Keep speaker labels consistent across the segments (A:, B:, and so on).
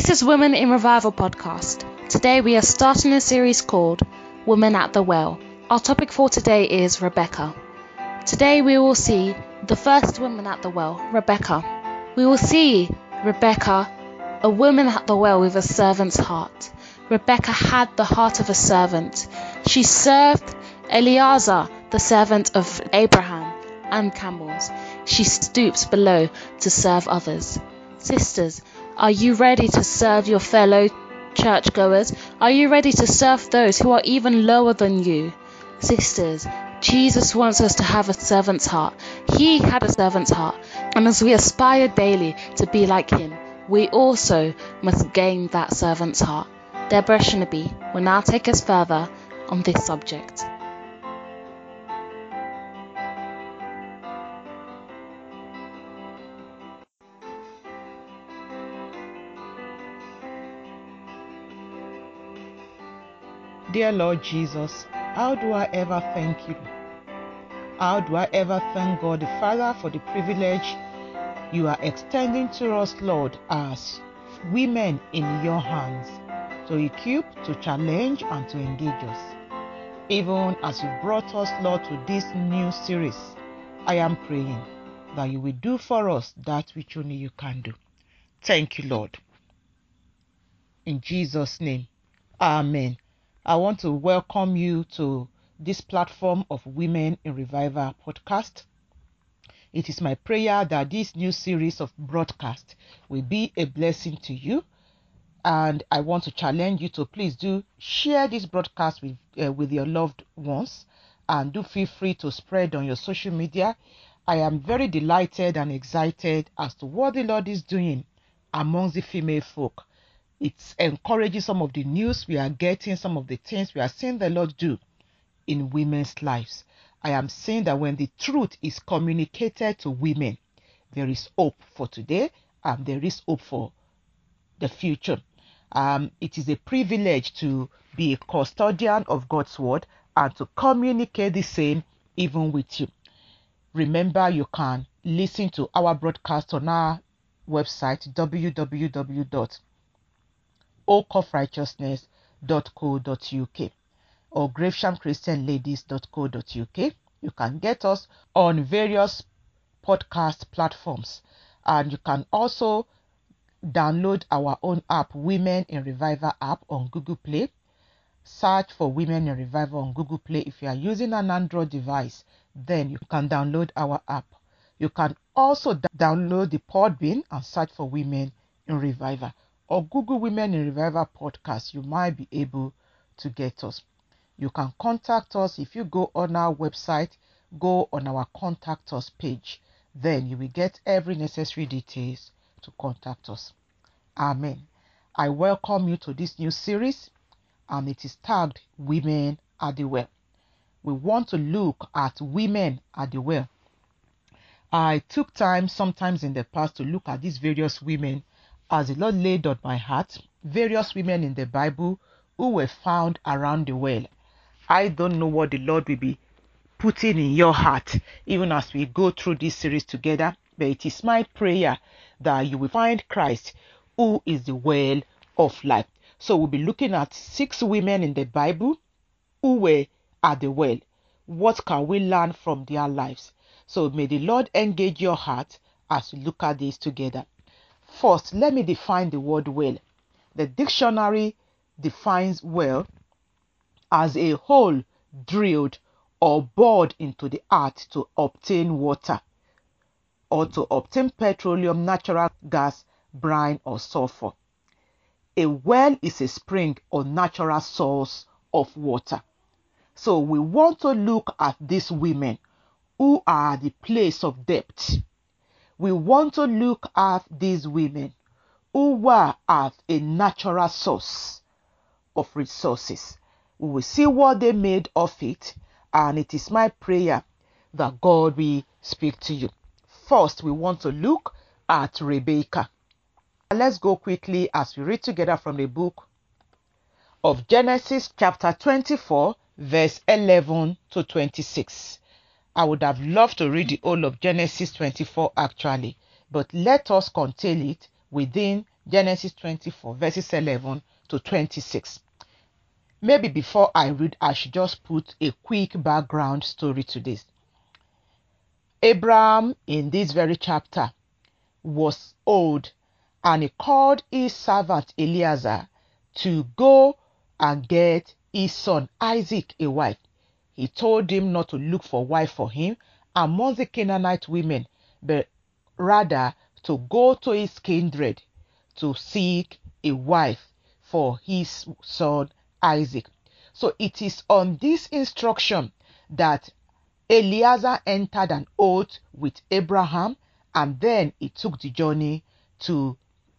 A: This is Women in Revival podcast. Today we are starting a series called Women at the Well. Our topic for today is Rebecca. Today we will see the first woman at the well, Rebecca. We will see Rebecca, a woman at the well with a servant's heart. Rebecca had the heart of a servant. She served Eliezer, the servant of Abraham and camels. She stooped below to serve others. Sisters, are you ready to serve your fellow churchgoers? Are you ready to serve those who are even lower than you? Sisters, Jesus wants us to have a servant's heart. He had a servant's heart, and as we aspire daily to be like him, we also must gain that servant's heart. Deborah Shinabi will now take us further on this subject.
B: Dear Lord Jesus, how do I ever thank you? How do I ever thank God the Father for the privilege you are extending to us, Lord, as women in your hands to equip, to challenge, and to engage us. Even as you brought us, Lord, to this new series, I am praying that you will do for us that which only you can do. Thank you, Lord. In Jesus' name, Amen. I want to welcome you to this platform of Women in Revival podcast. It is my prayer that this new series of broadcast will be a blessing to you. And I want to challenge you to please do share this broadcast with, uh, with your loved ones and do feel free to spread on your social media. I am very delighted and excited as to what the Lord is doing amongst the female folk it's encouraging some of the news we are getting, some of the things we are seeing the Lord do in women's lives. I am saying that when the truth is communicated to women, there is hope for today and there is hope for the future. Um, it is a privilege to be a custodian of God's word and to communicate the same even with you. Remember, you can listen to our broadcast on our website www oakofrighteousness.co.uk or graveshamchristianladies.co.uk. You can get us on various podcast platforms and you can also download our own app, Women in Revival app on Google Play. Search for Women in Revival on Google Play. If you are using an Android device, then you can download our app. You can also download the Podbean and search for Women in Revival or Google Women in Revival podcast, you might be able to get us. You can contact us if you go on our website, go on our contact us page. Then you will get every necessary details to contact us. Amen. I welcome you to this new series, and it is tagged Women at the Well. We want to look at women at the well. I took time sometimes in the past to look at these various women as the Lord laid on my heart various women in the Bible who were found around the well. I don't know what the Lord will be putting in your heart even as we go through this series together, but it is my prayer that you will find Christ who is the well of life. So we'll be looking at six women in the Bible who were at the well. What can we learn from their lives? So may the Lord engage your heart as we look at this together. First, let me define the word well. The dictionary defines well as a hole drilled or bored into the earth to obtain water or to obtain petroleum, natural gas, brine, or sulfur. A well is a spring or natural source of water. So we want to look at these women who are the place of depth we want to look at these women who were at a natural source of resources. We will see what they made of it, and it is my prayer that God will speak to you. First, we want to look at Rebecca. Let's go quickly as we read together from the book of Genesis, chapter 24, verse 11 to 26. I would have loved to read the whole of Genesis 24 actually, but let us contain it within Genesis 24, verses 11 to 26. Maybe before I read, I should just put a quick background story to this. Abraham, in this very chapter, was old and he called his servant Eliezer to go and get his son Isaac a wife. He told him not to look for wife for him among the Canaanite women, but rather to go to his kindred to seek a wife for his son Isaac. So it is on this instruction that Eliezer entered an oath with Abraham and then he took the journey to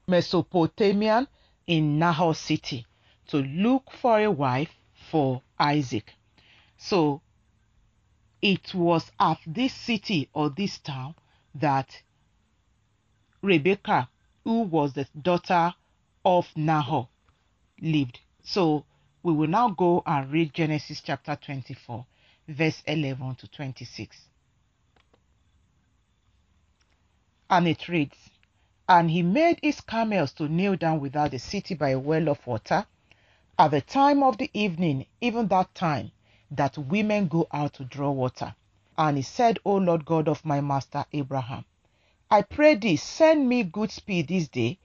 B: Mesopotamia in Nahor city to look for a wife for Isaac. So it was at this city or this town that Rebecca, who was the daughter of Nahor, lived. So we will now go and read Genesis chapter 24, verse 11 to 26. And it reads, And he made his camels to kneel down without the city by a well of water at the time of the evening, even that time that women go out to draw water. And he said, O Lord God of my master Abraham, I pray thee, send me good speed this day,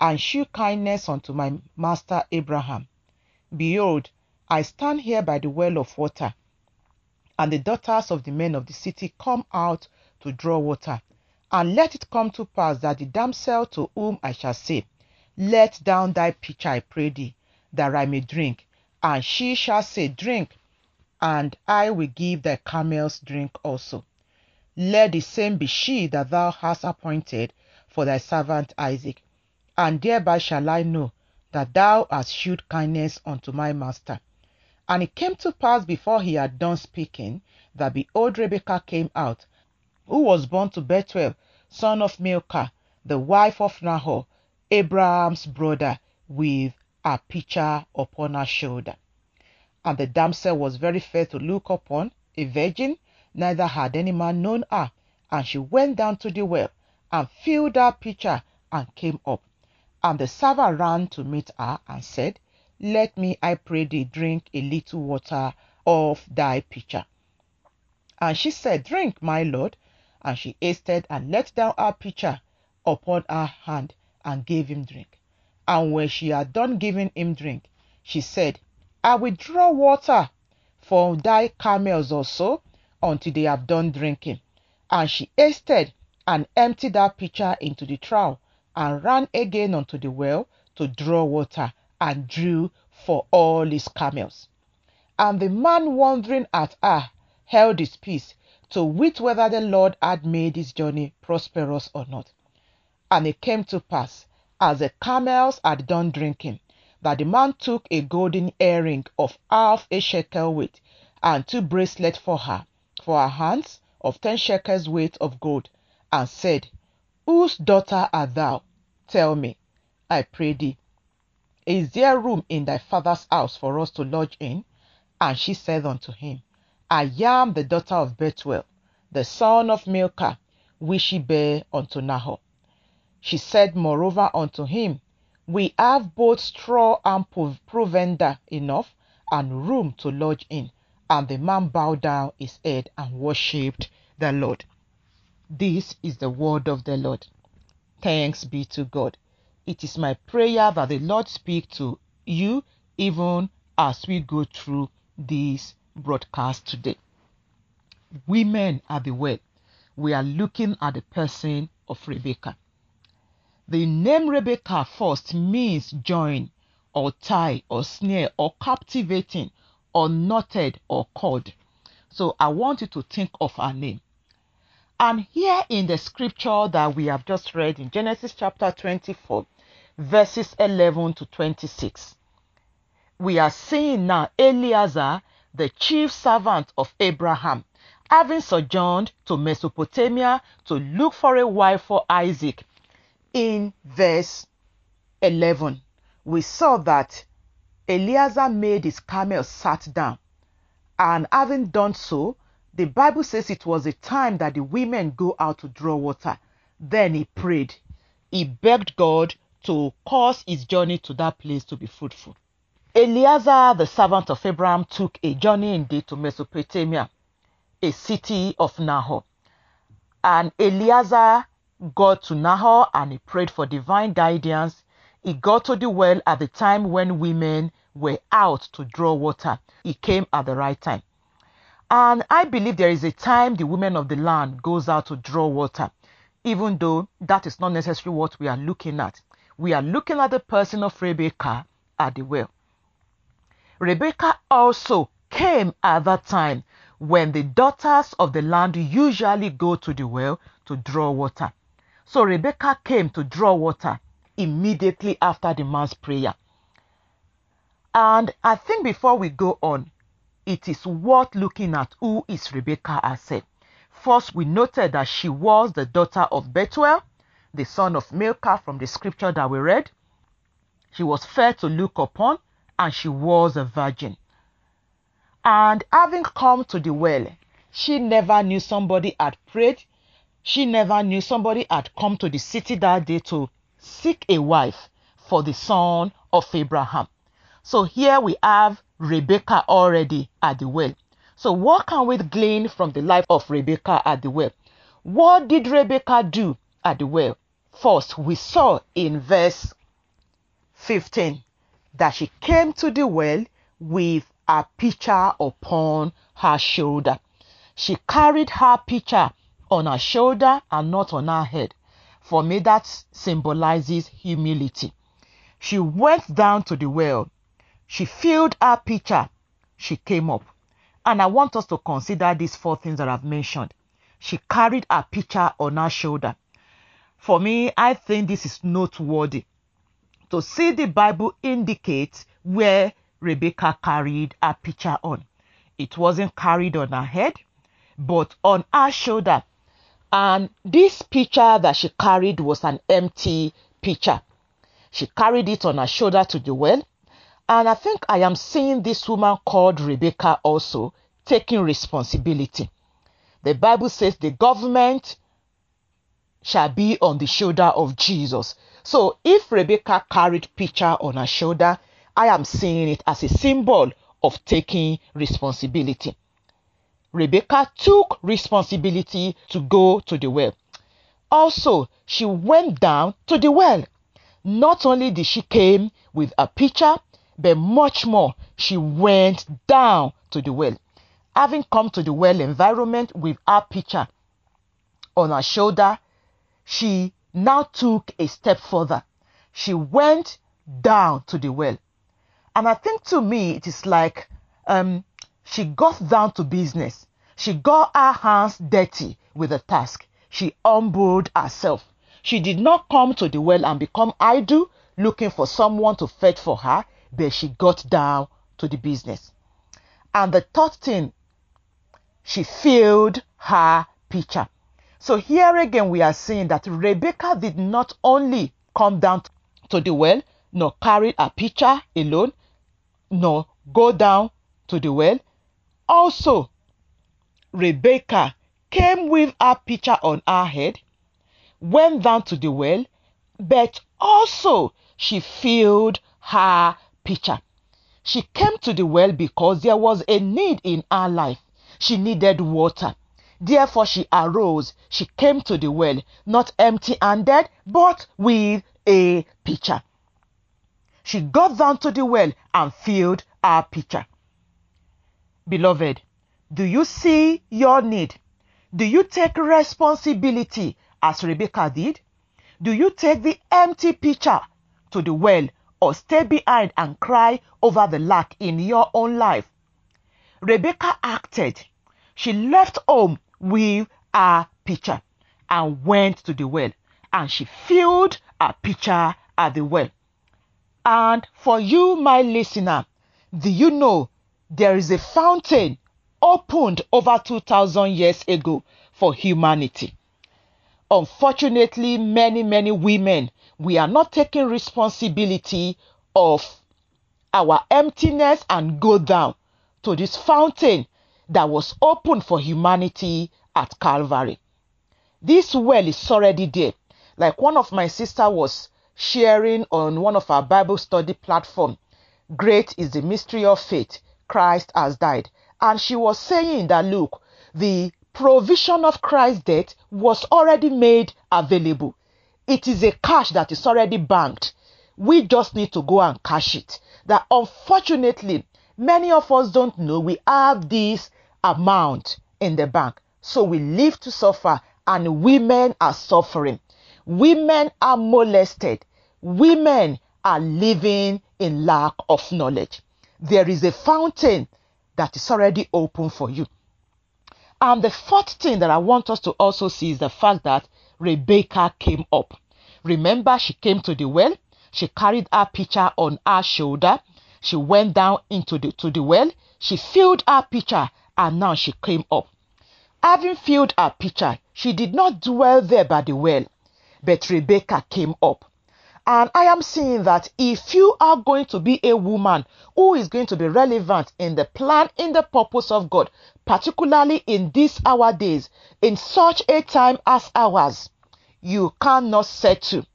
B: and shew kindness unto my master Abraham. Behold, I stand here by the well of water, and the daughters of the men of the city come out to draw water. And let it come to pass that the damsel to whom I shall say, Let down thy pitcher, I pray thee, that I may drink, and she shall say, Drink, and I will give thy camels drink also. Let the same be she that thou hast appointed for thy servant Isaac, and thereby shall I know that thou hast shewed kindness unto my master. And it came to pass before he had done speaking, that behold Rebekah came out, who was born to Bethuel, son of Milcah, the wife of Nahor, Abraham's brother, with a pitcher upon her shoulder. And the damsel was very fair to look upon, a virgin, neither had any man known her. And she went down to the well, and filled her pitcher, and came up. And the servant ran to meet her, and said, Let me, I pray thee, drink a little water of thy pitcher. And she said, Drink, my lord. And she hasted and let down her pitcher upon her hand, and gave him drink. And when she had done giving him drink, she said, I will draw water for thy camels also until they have done drinking. And she hasted and emptied her pitcher into the trough and ran again unto the well to draw water and drew for all his camels. And the man wondering at her held his peace to wit whether the Lord had made his journey prosperous or not. And it came to pass, as the camels had done drinking, that the man took a golden earring of half a shekel weight, and two bracelets for her, for her hands, of ten shekels weight of gold, and said, Whose daughter art thou? Tell me, I pray thee. Is there room in thy father's house for us to lodge in? And she said unto him, I am the daughter of Bethuel, the son of Milcah, which she bare unto Nahor. She said moreover unto him, we have both straw and provender enough and room to lodge in. And the man bowed down his head and worshipped the Lord. This is the word of the Lord. Thanks be to God. It is my prayer that the Lord speak to you even as we go through this broadcast today. Women are the well. We are looking at the person of Rebecca. The name Rebecca first means join, or tie, or snare, or captivating, or knotted, or cord. So I want you to think of her name. And here in the scripture that we have just read in Genesis chapter 24, verses 11 to 26, we are seeing now Eliezer, the chief servant of Abraham, having sojourned to Mesopotamia to look for a wife for Isaac in verse 11, we saw that Eliezer made his camel sat down. And having done so, the Bible says it was a time that the women go out to draw water. Then he prayed. He begged God to cause his journey to that place to be fruitful. Eliezer, the servant of Abraham, took a journey indeed to Mesopotamia, a city of Nahor. And Eliezer got to Nahor and he prayed for divine guidance. He got to the well at the time when women were out to draw water. He came at the right time. And I believe there is a time the women of the land goes out to draw water, even though that is not necessarily what we are looking at. We are looking at the person of Rebecca at the well. Rebecca also came at that time when the daughters of the land usually go to the well to draw water. So Rebecca came to draw water immediately after the man's prayer. And I think before we go on, it is worth looking at who is Rebecca herself. First, we noted that she was the daughter of Bethuel, the son of Milcah from the scripture that we read. She was fair to look upon and she was a virgin. And having come to the well, she never knew somebody had prayed. She never knew somebody had come to the city that day to seek a wife for the son of Abraham. So here we have Rebecca already at the well. So what can we glean from the life of Rebecca at the well? What did Rebecca do at the well? First, we saw in verse 15 that she came to the well with a pitcher upon her shoulder. She carried her pitcher on her shoulder and not on her head. For me, that symbolizes humility. She went down to the well she filled her pitcher. She came up. And I want us to consider these four things that I've mentioned. She carried her pitcher on her shoulder. For me, I think this is noteworthy. To see the Bible indicate where Rebecca carried her pitcher on. It wasn't carried on her head, but on her shoulder. And this pitcher that she carried was an empty pitcher. She carried it on her shoulder to the well and I think I am seeing this woman called Rebecca also taking responsibility. The Bible says the government shall be on the shoulder of Jesus. So if Rebecca carried pitcher on her shoulder, I am seeing it as a symbol of taking responsibility. Rebecca took responsibility to go to the well. Also, she went down to the well. Not only did she came with a pitcher, but much more, she went down to the well. Having come to the well environment with her pitcher on her shoulder, she now took a step further. She went down to the well. And I think to me, it is like um, she got down to business. She got her hands dirty with the task. She humbled herself. She did not come to the well and become idle, looking for someone to fetch for her but she got down to the business. And the third thing, she filled her pitcher. So here again, we are seeing that Rebecca did not only come down to the well, nor carry a pitcher alone, nor go down to the well. Also, Rebecca came with a pitcher on her head, went down to the well, but also she filled her pitcher. She came to the well because there was a need in her life. She needed water. Therefore, she arose. She came to the well, not empty handed, but with a pitcher. She got down to the well and filled her pitcher. Beloved, do you see your need? Do you take responsibility as Rebecca did? Do you take the empty pitcher to the well or stay behind and cry over the lack in your own life. Rebecca acted. She left home with a pitcher and went to the well and she filled a pitcher at the well. And for you, my listener, do you know there is a fountain opened over 2000 years ago for humanity? Unfortunately, many, many women we are not taking responsibility of our emptiness and go down to this fountain that was opened for humanity at Calvary. This well is already there. Like one of my sister was sharing on one of our Bible study platform. Great is the mystery of faith. Christ has died. And she was saying that look, the provision of Christ's death was already made available. It is a cash that is already banked. We just need to go and cash it. That unfortunately, many of us don't know we have this amount in the bank. So we live to suffer, and women are suffering. Women are molested. Women are living in lack of knowledge. There is a fountain that is already open for you. And the fourth thing that I want us to also see is the fact that Rebecca came up. Remember, she came to the well, she carried her pitcher on her shoulder, she went down into the to the well, she filled her pitcher, and now she came up. Having filled her pitcher, she did not dwell there by the well, but Rebecca came up. And I am saying that if you are going to be a woman who is going to be relevant in the plan, in the purpose of God, particularly in these our days, in such a time as ours, you cannot settle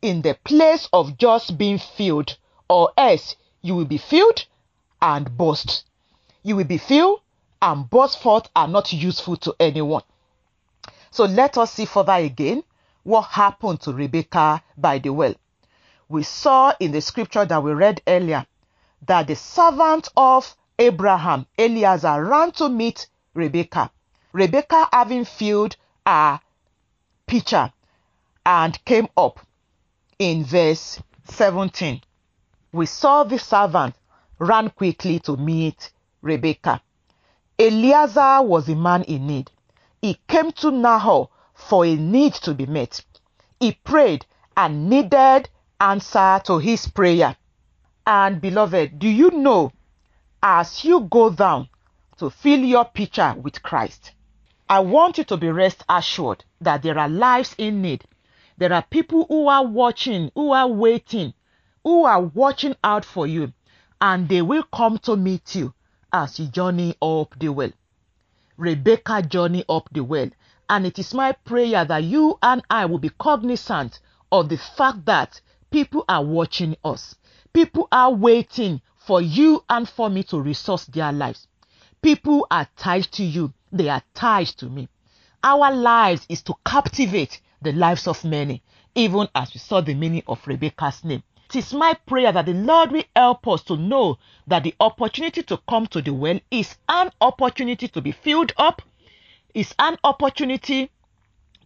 B: in the place of just being filled, or else you will be filled and burst. You will be filled and burst forth are not useful to anyone. So let us see further again what happened to Rebecca by the well. We saw in the scripture that we read earlier that the servant of Abraham, Eliezer, ran to meet Rebecca. Rebecca, having filled a pitcher and came up in verse 17. We saw the servant ran quickly to meet Rebecca. Eliezer was a man in need. He came to Nahor for a need to be met. He prayed and needed answer to his prayer. And beloved, do you know as you go down to fill your pitcher with Christ, I want you to be rest assured that there are lives in need. There are people who are watching, who are waiting, who are watching out for you, and they will come to meet you as you journey up the well. Rebecca journey up the well. And it is my prayer that you and I will be cognizant of the fact that people are watching us. People are waiting for you and for me to resource their lives. People are tied to you. They are tied to me. Our lives is to captivate the lives of many, even as we saw the meaning of Rebecca's name. It is my prayer that the Lord will help us to know that the opportunity to come to the well is an opportunity to be filled up, is an opportunity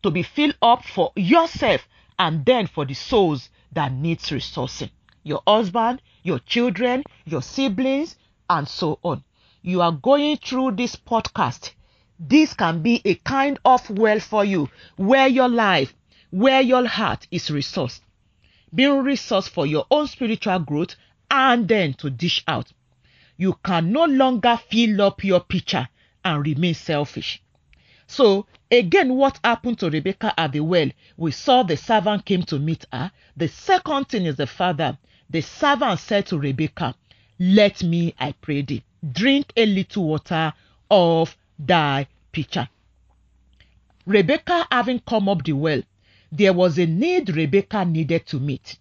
B: to be filled up for yourself and then for the souls that needs resourcing. Your husband, your children, your siblings, and so on. You are going through this podcast. This can be a kind of well for you where your life, where your heart is resourced being resource for your own spiritual growth and then to dish out. You can no longer fill up your pitcher and remain selfish. So, again, what happened to Rebecca at the well? We saw the servant came to meet her. The second thing is the father. The servant said to Rebecca, Let me, I pray thee, drink a little water of thy pitcher. Rebecca, having come up the well, there was a need Rebecca needed to meet.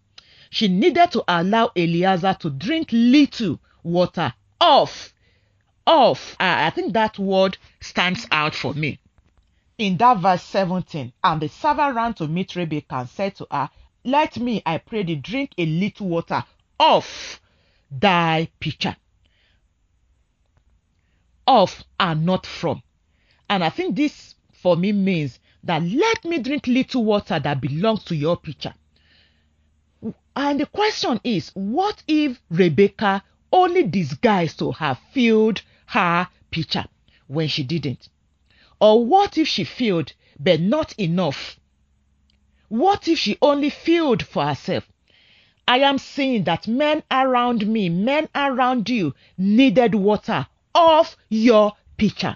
B: She needed to allow Eliezer to drink little water off. Off. I think that word stands out for me. In that verse 17, and the servant ran to meet Rebecca and said to her, Let me, I pray thee, drink a little water off thy pitcher. Off and not from. And I think this for me means that let me drink little water that belongs to your pitcher. And the question is, what if Rebecca only disguised to have filled her pitcher when she didn't? Or what if she filled but not enough? What if she only filled for herself? I am saying that men around me, men around you needed water off your pitcher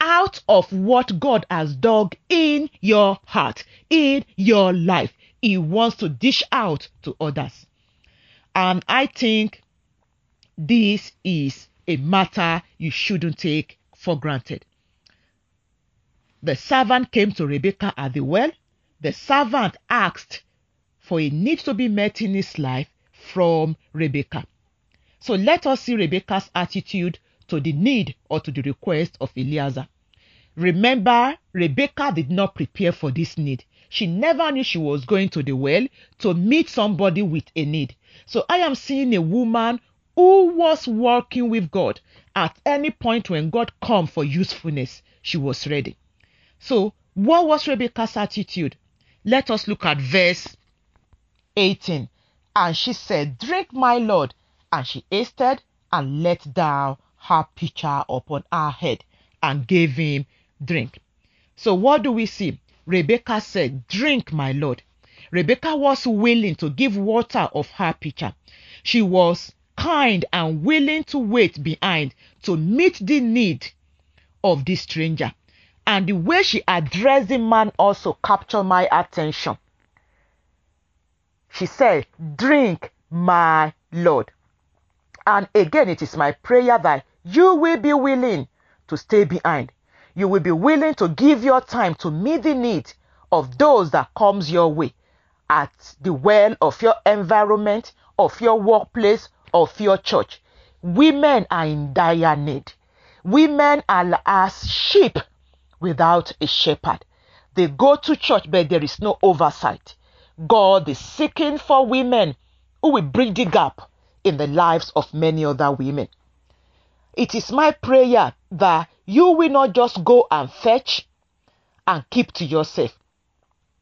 B: out of what God has dug in your heart, in your life. He wants to dish out to others. And I think this is a matter you shouldn't take for granted. The servant came to Rebecca at the well. The servant asked for a need to be met in his life from Rebecca. So let us see Rebecca's attitude to the need or to the request of Eliezer. Remember, Rebecca did not prepare for this need. She never knew she was going to the well to meet somebody with a need. So I am seeing a woman who was working with God. At any point when God come for usefulness, she was ready. So what was Rebecca's attitude? Let us look at verse 18. And she said, Drink, my Lord. And she hasted and let down her pitcher upon her head and gave him drink. So what do we see? Rebecca said, Drink, my Lord. Rebecca was willing to give water of her pitcher. She was kind and willing to wait behind to meet the need of this stranger. And the way she addressed the man also captured my attention. She said, Drink, my Lord. And again, it is my prayer that you will be willing to stay behind. You will be willing to give your time to meet the need of those that comes your way at the well of your environment, of your workplace, of your church. Women are in dire need. Women are as sheep without a shepherd. They go to church, but there is no oversight. God is seeking for women who will bridge the gap in the lives of many other women. It is my prayer that you will not just go and fetch and keep to yourself.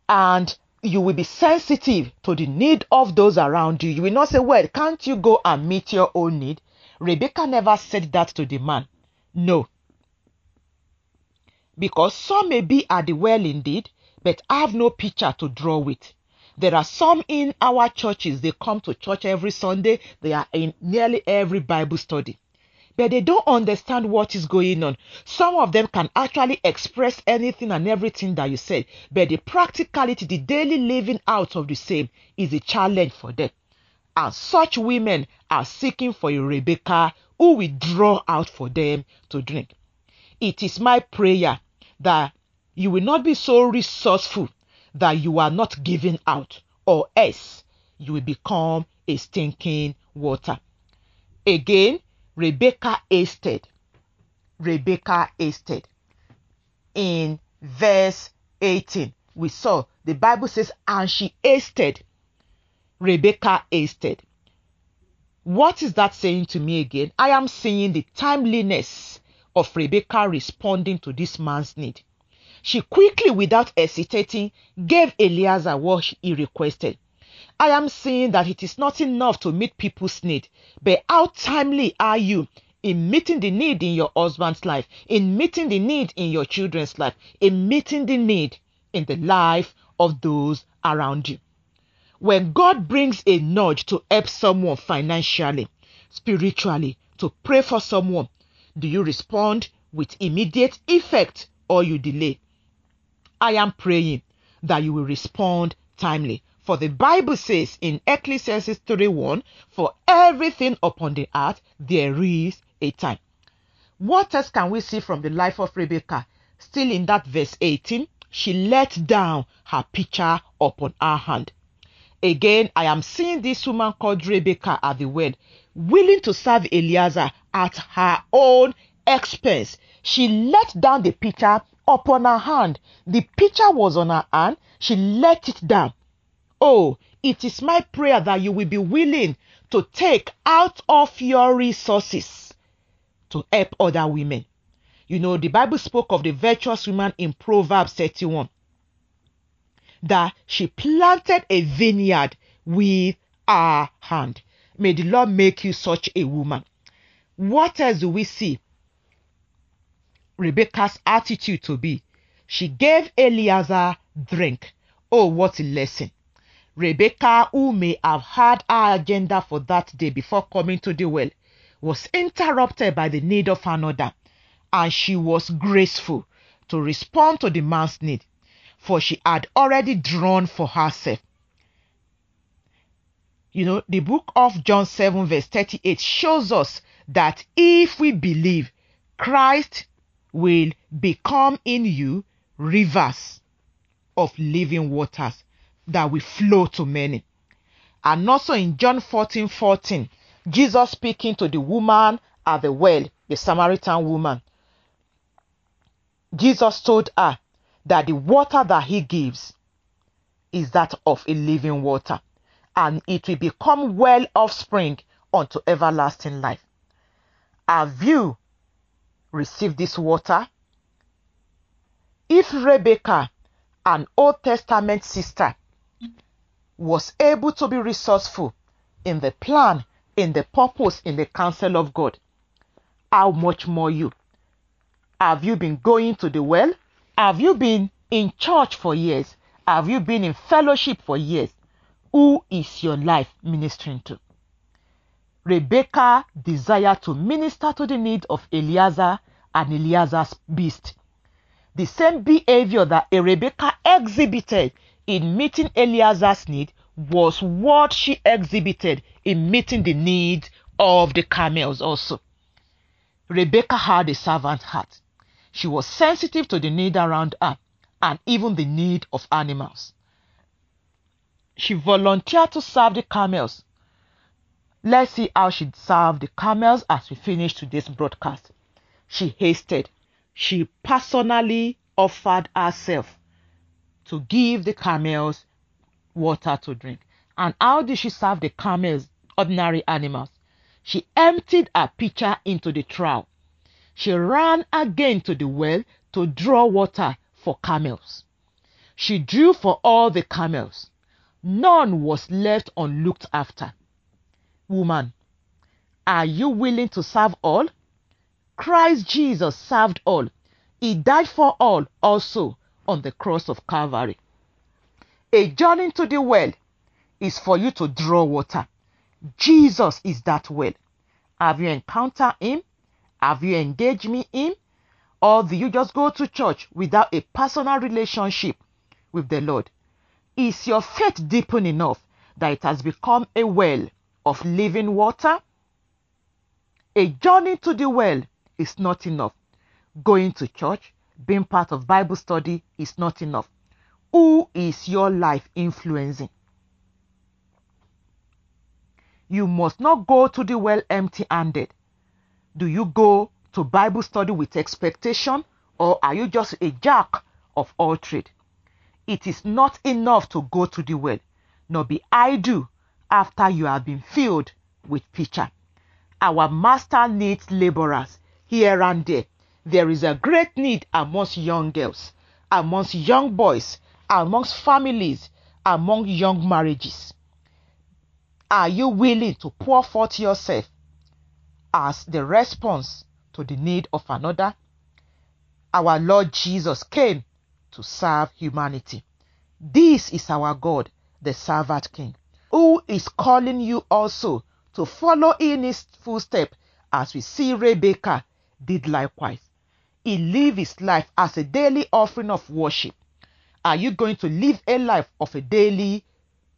B: And you will be sensitive to the need of those around you. You will not say, Well, can't you go and meet your own need? Rebecca never said that to the man. No. Because some may be at the well indeed, but I have no picture to draw with. There are some in our churches, they come to church every Sunday, they are in nearly every Bible study. But they don't understand what is going on. Some of them can actually express anything and everything that you said, but the practicality, the daily living out of the same is a challenge for them. And such women are seeking for a Rebecca who will draw out for them to drink. It is my prayer that you will not be so resourceful that you are not giving out, or else you will become a stinking water. Again, Rebecca hasted. Rebecca hasted. In verse 18, we saw the Bible says, and she hasted. Rebecca hasted. What is that saying to me again? I am seeing the timeliness of Rebecca responding to this man's need. She quickly, without hesitating, gave Eliezer what he requested. I am saying that it is not enough to meet people's need, but how timely are you in meeting the need in your husband's life, in meeting the need in your children's life, in meeting the need in the life of those around you? When God brings a nudge to help someone financially, spiritually, to pray for someone, do you respond with immediate effect or you delay? I am praying that you will respond timely. For the Bible says in Ecclesiastes 3:1, for everything upon the earth there is a time. What else can we see from the life of Rebecca? Still in that verse 18, she let down her pitcher upon her hand. Again, I am seeing this woman called Rebecca at the well, willing to serve Eliezer at her own expense. She let down the pitcher upon her hand. The pitcher was on her hand. She let it down. Oh, it is my prayer that you will be willing to take out of your resources to help other women. You know, the Bible spoke of the virtuous woman in Proverbs 31 that she planted a vineyard with her hand. May the Lord make you such a woman. What else do we see Rebecca's attitude to be? She gave Eliezer drink. Oh, what a lesson. Rebecca, who may have had her agenda for that day before coming to the well, was interrupted by the need of another, and she was graceful to respond to the man's need, for she had already drawn for herself. You know, the book of John 7, verse 38 shows us that if we believe, Christ will become in you rivers of living waters that will flow to many. And also in John 14 14, Jesus speaking to the woman at the well, the Samaritan woman. Jesus told her that the water that he gives is that of a living water, and it will become well offspring unto everlasting life. Have you received this water? If Rebecca, an Old Testament sister, was able to be resourceful in the plan, in the purpose, in the counsel of God, how much more you? Have you been going to the well? Have you been in church for years? Have you been in fellowship for years? Who is your life ministering to? Rebecca desired to minister to the need of Eliezer and Eliezer's beast. The same behavior that Rebecca exhibited in meeting Eliezer's need was what she exhibited in meeting the need of the camels also. Rebecca had a servant heart. She was sensitive to the need around her and even the need of animals. She volunteered to serve the camels. Let's see how she served the camels as we finish today's broadcast. She hasted. She personally offered herself to give the camels water to drink. And how did she serve the camels, ordinary animals? She emptied her pitcher into the trough. She ran again to the well to draw water for camels. She drew for all the camels. None was left unlooked after. Woman, are you willing to serve all? Christ Jesus served all. He died for all also on the cross of Calvary. A journey to the well is for you to draw water. Jesus is that well. Have you encountered him? Have you engaged me in? Or do you just go to church without a personal relationship with the Lord? Is your faith deepened enough that it has become a well of living water? A journey to the well is not enough. Going to church, being part of Bible study is not enough. Who is your life influencing? You must not go to the well empty handed. Do you go to Bible study with expectation or are you just a jack of all trade? It is not enough to go to the well, nor be idle after you have been filled with pitcher. Our master needs laborers here and there. There is a great need amongst young girls, amongst young boys, amongst families, among young marriages. Are you willing to pour forth yourself as the response to the need of another. Our Lord Jesus came to serve humanity. This is our God, the servant King, who is calling you also to follow in his footsteps as we see Rebecca did likewise. He lived his life as a daily offering of worship. Are you going to live a life of a daily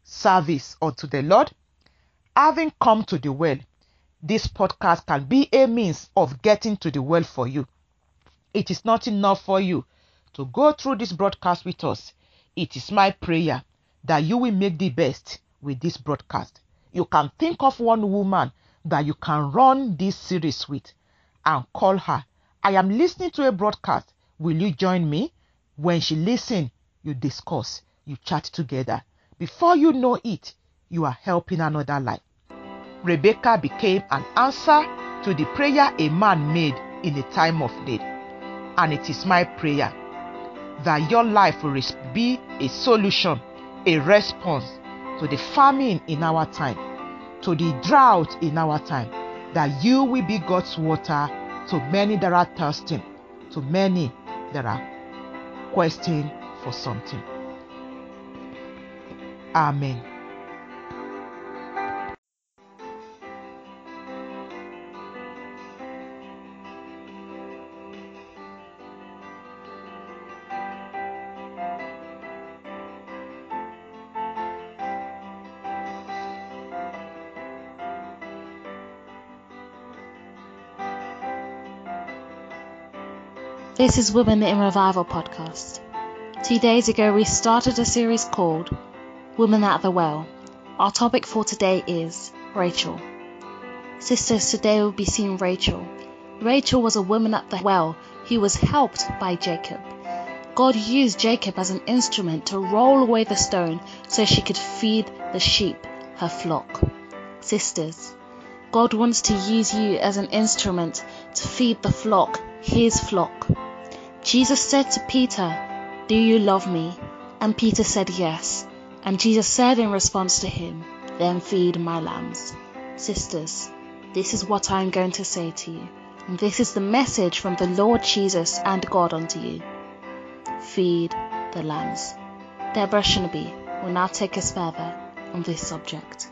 B: service unto the Lord? Having come to the well, this podcast can be a means of getting to the well for you. It is not enough for you to go through this broadcast with us. It is my prayer that you will make the best with this broadcast. You can think of one woman that you can run this series with and call her. I am listening to a broadcast. Will you join me? When she listen, you discuss, you chat together. Before you know it, you are helping another life. Rebecca became an answer to the prayer a man made in a time of need. And it is my prayer that your life will be a solution, a response to the famine in our time, to the drought in our time, that you will be God's water to many that are thirsting, to many that are questing for something. Amen.
A: This is Women in Revival podcast. Two days ago, we started a series called Woman at the Well. Our topic for today is Rachel. Sisters, today we'll be seeing Rachel. Rachel was a woman at the well who was helped by Jacob. God used Jacob as an instrument to roll away the stone so she could feed the sheep, her flock. Sisters, God wants to use you as an instrument to feed the flock, his flock. Jesus said to Peter, Do you love me? And Peter said yes. And Jesus said in response to him, Then feed my lambs. Sisters, this is what I am going to say to you. And this is the message from the Lord Jesus and God unto you. Feed the lambs. Deborah Shinabi will now take us further on this subject.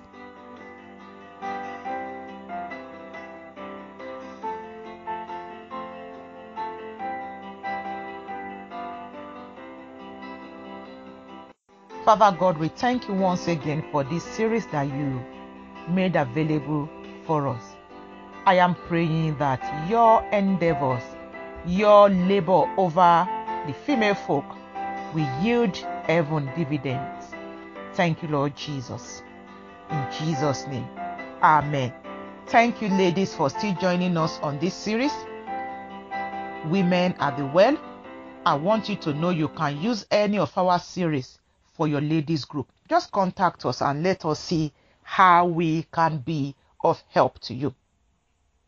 B: Father God, we thank you once again for this series that you made available for us. I am praying that your endeavors, your labor over the female folk will yield heaven dividends. Thank you, Lord Jesus. In Jesus' name, Amen. Thank you, ladies, for still joining us on this series. Women at the Well. I want you to know you can use any of our series for your ladies group. Just contact us and let us see how we can be of help to you.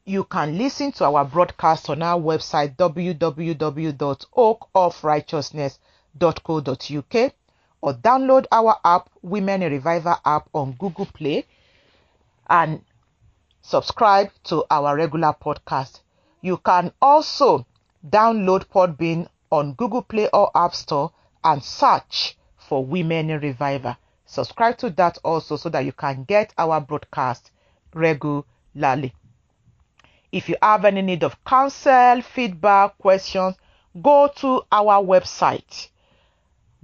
B: You can listen to our broadcast on our website www.oakofrighteousness.co.uk or download our app Women in Revival app on Google Play and subscribe to our regular podcast. You can also download Podbean on Google Play or App Store and search for Women in Revival. Subscribe to that also so that you can get our broadcast regularly. If you have any need of counsel, feedback, questions, go to our website.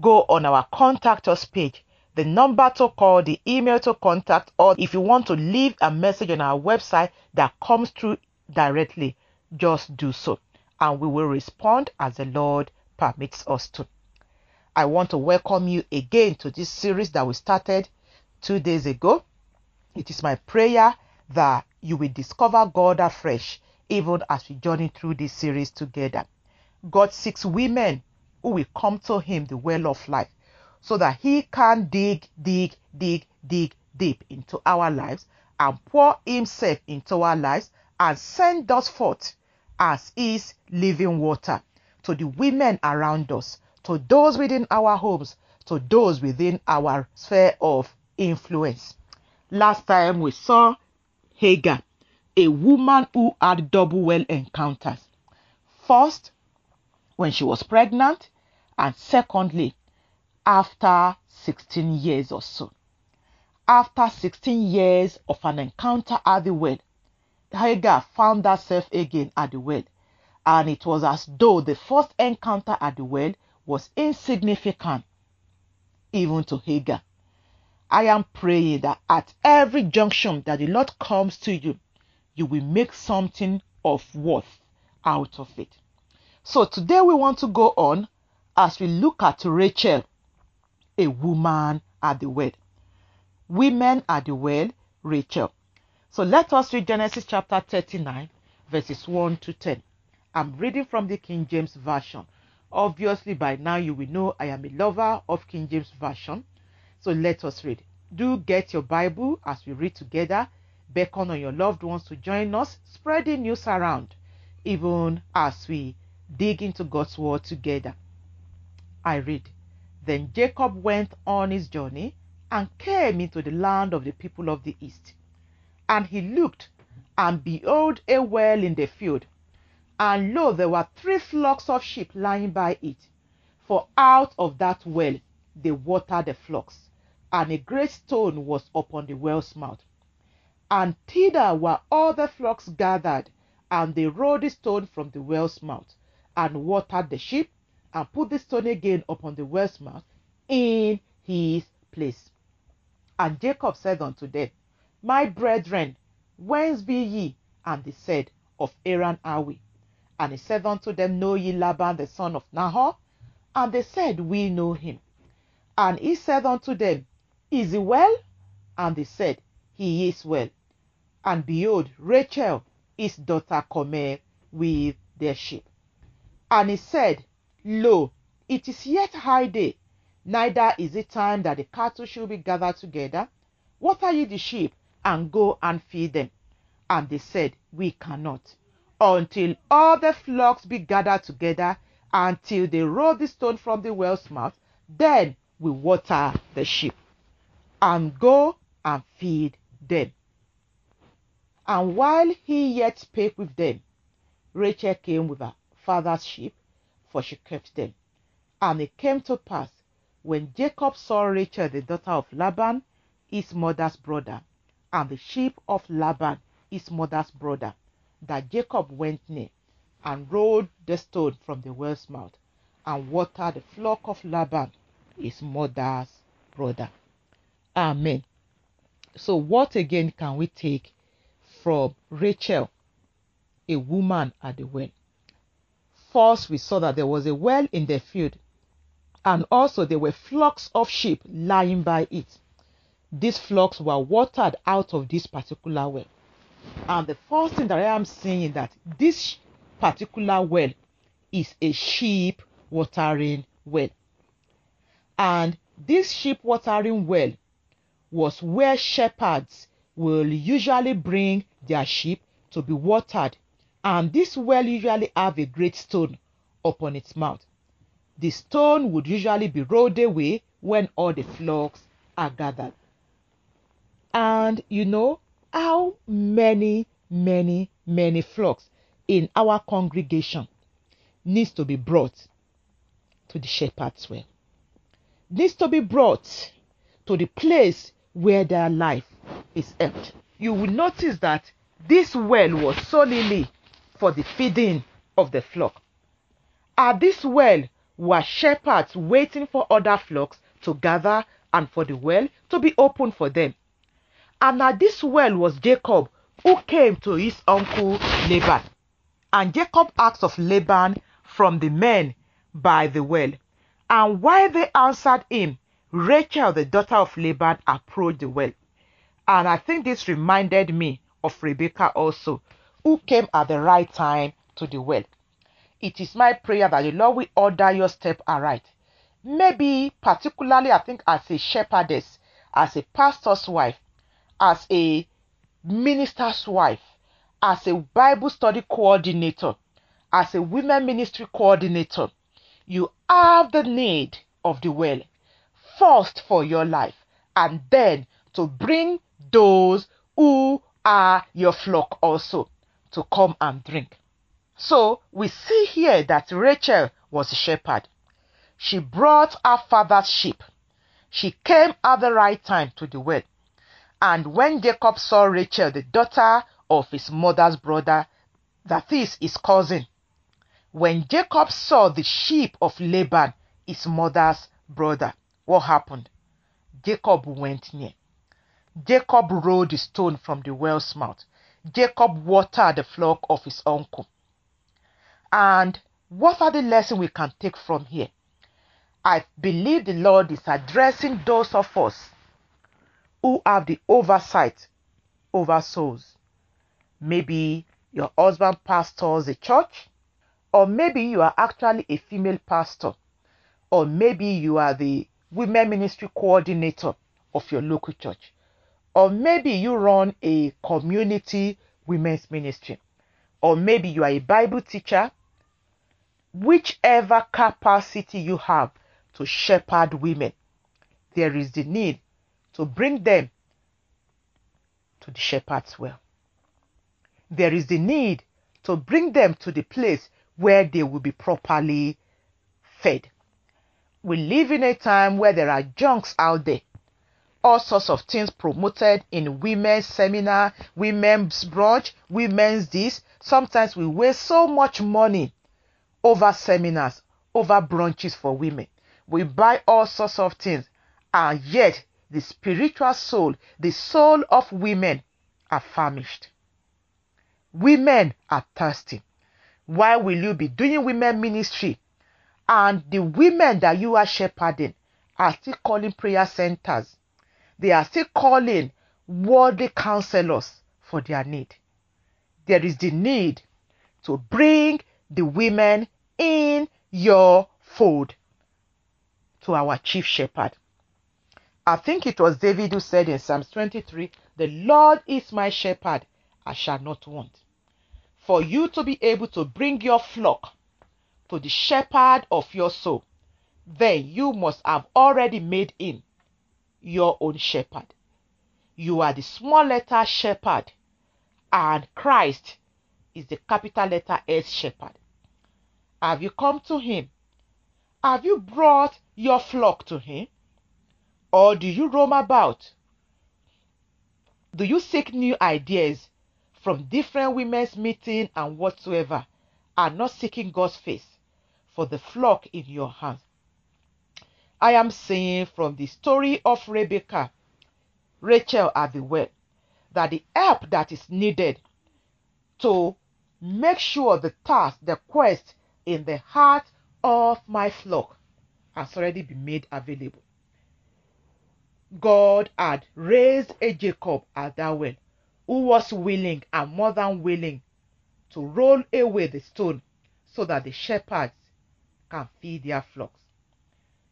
B: Go on our contact us page. The number to call, the email to contact, or if you want to leave a message on our website that comes through directly, just do so. And we will respond as the Lord permits us to. I want to welcome you again to this series that we started two days ago. It is my prayer that you will discover God afresh even as we journey through this series together. God seeks women who will come to Him, the well of life, so that He can dig, dig, dig, dig deep into our lives and pour Himself into our lives and send us forth as His living water to the women around us to those within our homes, to those within our sphere of influence. Last time we saw Hagar, a woman who had double well encounters. First, when she was pregnant, and secondly, after 16 years or so. After 16 years of an encounter at the well, Hagar found herself again at the well, and it was as though the first encounter at the well was insignificant even to Hagar. I am praying that at every junction that the Lord comes to you, you will make something of worth out of it. So today we want to go on as we look at Rachel, a woman at the well. Women at the well, Rachel. So let us read Genesis chapter 39, verses 1 to 10. I'm reading from the King James Version. Obviously, by now you will know I am a lover of King James Version. So let us read. Do get your Bible as we read together. Beckon on your loved ones to join us, spreading news around, even as we dig into God's Word together. I read. Then Jacob went on his journey and came into the land of the people of the east. And he looked, and behold, a well in the field and lo, there were three flocks of sheep lying by it. For out of that well they watered the flocks, and a great stone was upon the well's mouth. And thither were all the flocks gathered, and they rolled the stone from the well's mouth, and watered the sheep, and put the stone again upon the well's mouth in his place. And Jacob said unto them, My brethren, whence be ye? And they said, Of Haran are we. And he said unto them, Know ye Laban the son of Nahor? And they said, We know him. And he said unto them, Is he well? And they said, He is well. And behold, Rachel, his daughter, cometh with their sheep. And he said, Lo, it is yet high day, neither is it time that the cattle should be gathered together. Water ye the sheep, and go and feed them. And they said, We cannot, until all the flocks be gathered together, until they roll the stone from the well's mouth, then we water the sheep, and go and feed them. And while he yet spake with them, Rachel came with her father's sheep, for she kept them. And it came to pass, when Jacob saw Rachel the daughter of Laban, his mother's brother, and the sheep of Laban, his mother's brother, that Jacob went near and rolled the stone from the well's mouth and watered the flock of Laban, his mother's brother. Amen. So, what again can we take from Rachel, a woman at the well? First, we saw that there was a well in the field, and also there were flocks of sheep lying by it. These flocks were watered out of this particular well. And the first thing that I am seeing is that this particular well is a sheep watering well. And this sheep watering well was where shepherds will usually bring their sheep to be watered. And this well usually have a great stone upon its mouth. The stone would usually be rolled away when all the flocks are gathered. And you know how many, many, many flocks in our congregation needs to be brought to the shepherd's well. Needs to be brought to the place where their life is held. You will notice that this well was solely for the feeding of the flock. At this well were shepherds waiting for other flocks to gather and for the well to be open for them. And at this well was Jacob, who came to his uncle Laban. And Jacob asked of Laban from the men by the well. And while they answered him, Rachel, the daughter of Laban, approached the well. And I think this reminded me of Rebecca also, who came at the right time to the well. It is my prayer that the Lord will order your step aright. Maybe, particularly, I think, as a shepherdess, as a pastor's wife, as a minister's wife, as a Bible study coordinator, as a women ministry coordinator, you have the need of the well first for your life and then to bring those who are your flock also to come and drink. So we see here that Rachel was a shepherd. She brought her father's sheep. She came at the right time to the well. And when Jacob saw Rachel, the daughter of his mother's brother, that is his cousin, when Jacob saw the sheep of Laban, his mother's brother, what happened? Jacob went near. Jacob rolled the stone from the well's mouth. Jacob watered the flock of his uncle. And what are the lessons we can take from here? I believe the Lord is addressing those of us who have the oversight over souls. Maybe your husband pastors a church, or maybe you are actually a female pastor, or maybe you are the women ministry coordinator of your local church, or maybe you run a community women's ministry, or maybe you are a Bible teacher. Whichever capacity you have to shepherd women, there is the need to bring them to the shepherd's well. There is the need to bring them to the place where they will be properly fed. We live in a time where there are junks out there. All sorts of things promoted in women's seminar, women's brunch, women's this. Sometimes we waste so much money over seminars, over brunches for women. We buy all sorts of things, and yet the spiritual soul, the soul of women, are famished. Women are thirsty. Why will you be doing women ministry and the women that you are shepherding are still calling prayer centers? they are still calling worldly counselors for their need. There is the need to bring the women in your fold to our chief shepherd. I think it was David who said in Psalms 23, The Lord is my shepherd, I shall not want. For you to be able to bring your flock to the shepherd of your soul, then you must have already made him your own shepherd. You are the small letter shepherd, and Christ is the capital letter S shepherd. Have you come to him? Have you brought your flock to him? Or do you roam about? Do you seek new ideas from different women's meeting and whatsoever, and not seeking God's face for the flock in your hands? I am saying from the story of Rebecca, Rachel at the well, that the help that is needed to make sure the task, the quest in the heart of my flock has already been made available. God had raised a Jacob at that well who was willing and more than willing to roll away the stone so that the shepherds can feed their flocks.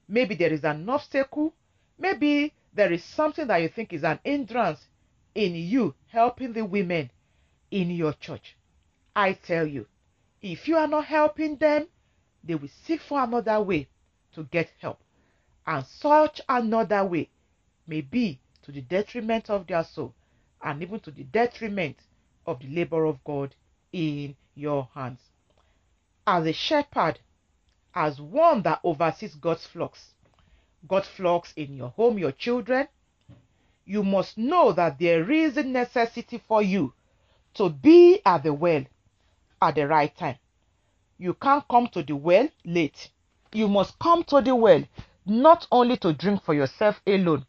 B: Maybe there is an obstacle, maybe there is something that you think is an hindrance in you helping the women in your church. I tell you, if you are not helping them, they will seek for another way to get help. And such another way may be to the detriment of their soul and even to the detriment of the labor of God in your hands. As a shepherd, as one that oversees God's flocks, God's flocks in your home, your children, you must know that there is a necessity for you to be at the well at the right time. You can't come to the well late. You must come to the well not only to drink for yourself alone,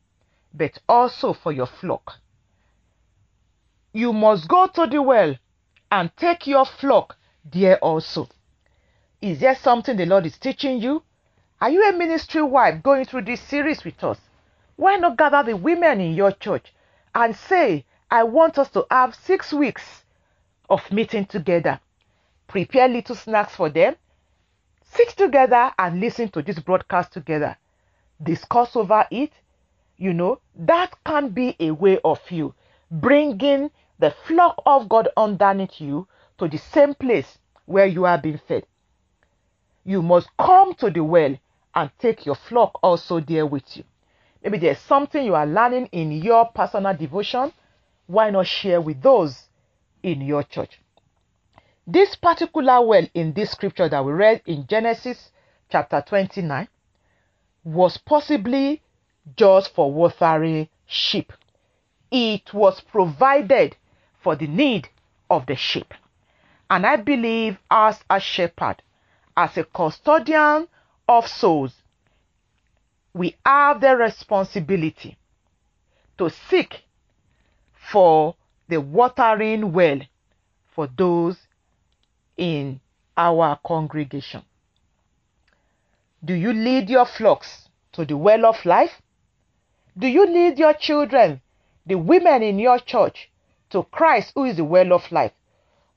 B: but also for your flock. You must go to the well and take your flock there also. Is there something the Lord is teaching you? Are you a ministry wife going through this series with us? Why not gather the women in your church and say, I want us to have six weeks of meeting together prepare little snacks for them, sit together and listen to this broadcast together, discuss over it. You know, that can be a way of you bringing the flock of God underneath you to the same place where you are being fed. You must come to the well and take your flock also there with you. Maybe there's something you are learning in your personal devotion. Why not share with those in your church? This particular well in this scripture that we read in Genesis chapter 29 was possibly just for watering sheep. It was provided for the need of the sheep. And I believe, as a shepherd, as a custodian of souls, we have the responsibility to seek for the watering well for those in our congregation? Do you lead your flocks to the well of life? Do you lead your children, the women in your church, to Christ who is the well of life?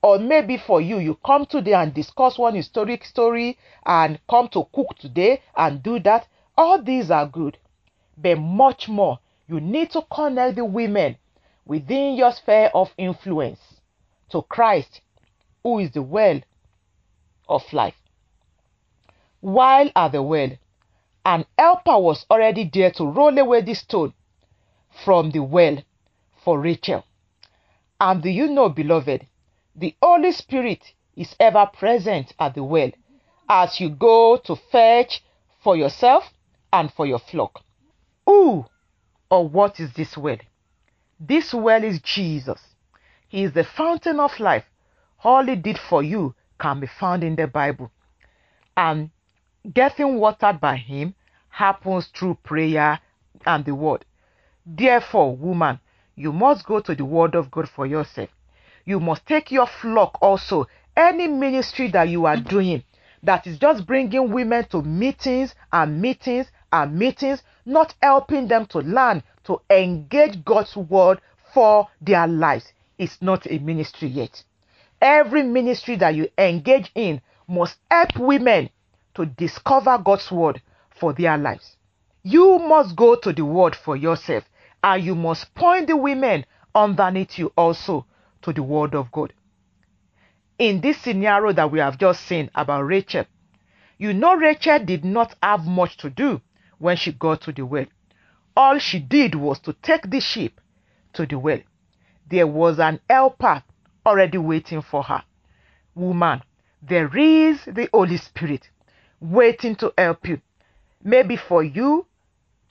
B: Or maybe for you, you come today and discuss one historic story and come to cook today and do that. All these are good. But much more, you need to connect the women within your sphere of influence to Christ who is the well of life. While at the well, an helper was already there to roll away the stone from the well for Rachel. And do you know, beloved, the Holy Spirit is ever present at the well as you go to fetch for yourself and for your flock. Who or what is this well? This well is Jesus. He is the fountain of life all he did for you can be found in the Bible. And getting watered by him happens through prayer and the word. Therefore, woman, you must go to the word of God for yourself. You must take your flock also. Any ministry that you are doing that is just bringing women to meetings and meetings and meetings, not helping them to learn to engage God's word for their lives is not a ministry yet. Every ministry that you engage in must help women to discover God's word for their lives. You must go to the word for yourself and you must point the women underneath you also to the word of God. In this scenario that we have just seen about Rachel, you know Rachel did not have much to do when she got to the well. All she did was to take the sheep to the well. There was an helper already waiting for her. Woman, there is the Holy Spirit waiting to help you. Maybe for you,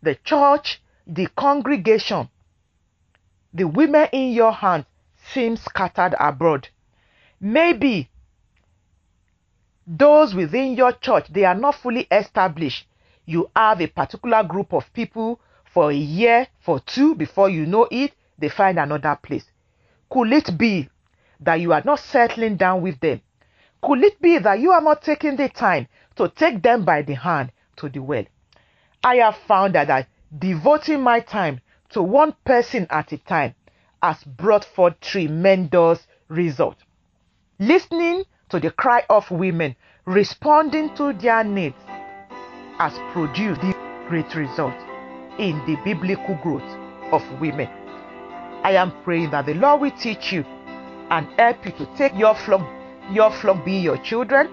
B: the church, the congregation, the women in your hand seem scattered abroad. Maybe those within your church they are not fully established. You have a particular group of people for a year, for two, before you know it, they find another place. Could it be that you are not settling down with them? Could it be that you are not taking the time to take them by the hand to the well? I have found that, that devoting my time to one person at a time has brought forth tremendous results. Listening to the cry of women, responding to their needs, has produced great results in the biblical growth of women. I am praying that the Lord will teach you and help you to take your flock, your flock be your children,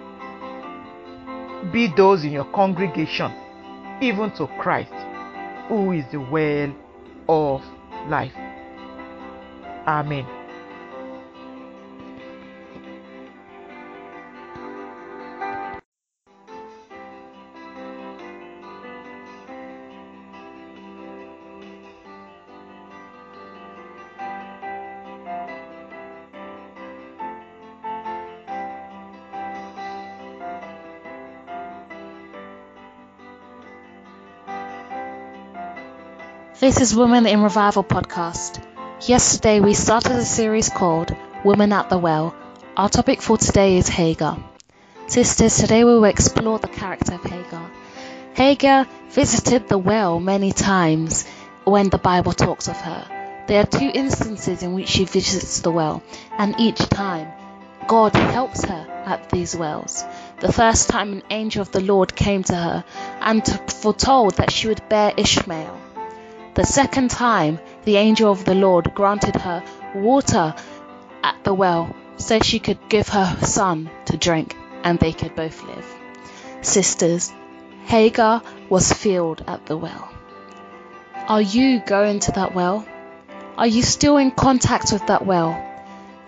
B: be those in your congregation, even to Christ, who is the well of life. Amen.
A: This is Women in Revival podcast. Yesterday we started a series called Women at the Well. Our topic for today is Hagar. Sisters, today we will explore the character of Hagar. Hagar visited the well many times when the Bible talks of her. There are two instances in which she visits the well, and each time God helps her at these wells. The first time an angel of the Lord came to her and foretold that she would bear Ishmael. The second time, the angel of the Lord granted her water at the well so she could give her son to drink and they could both live. Sisters, Hagar was filled at the well. Are you going to that well? Are you still in contact with that well?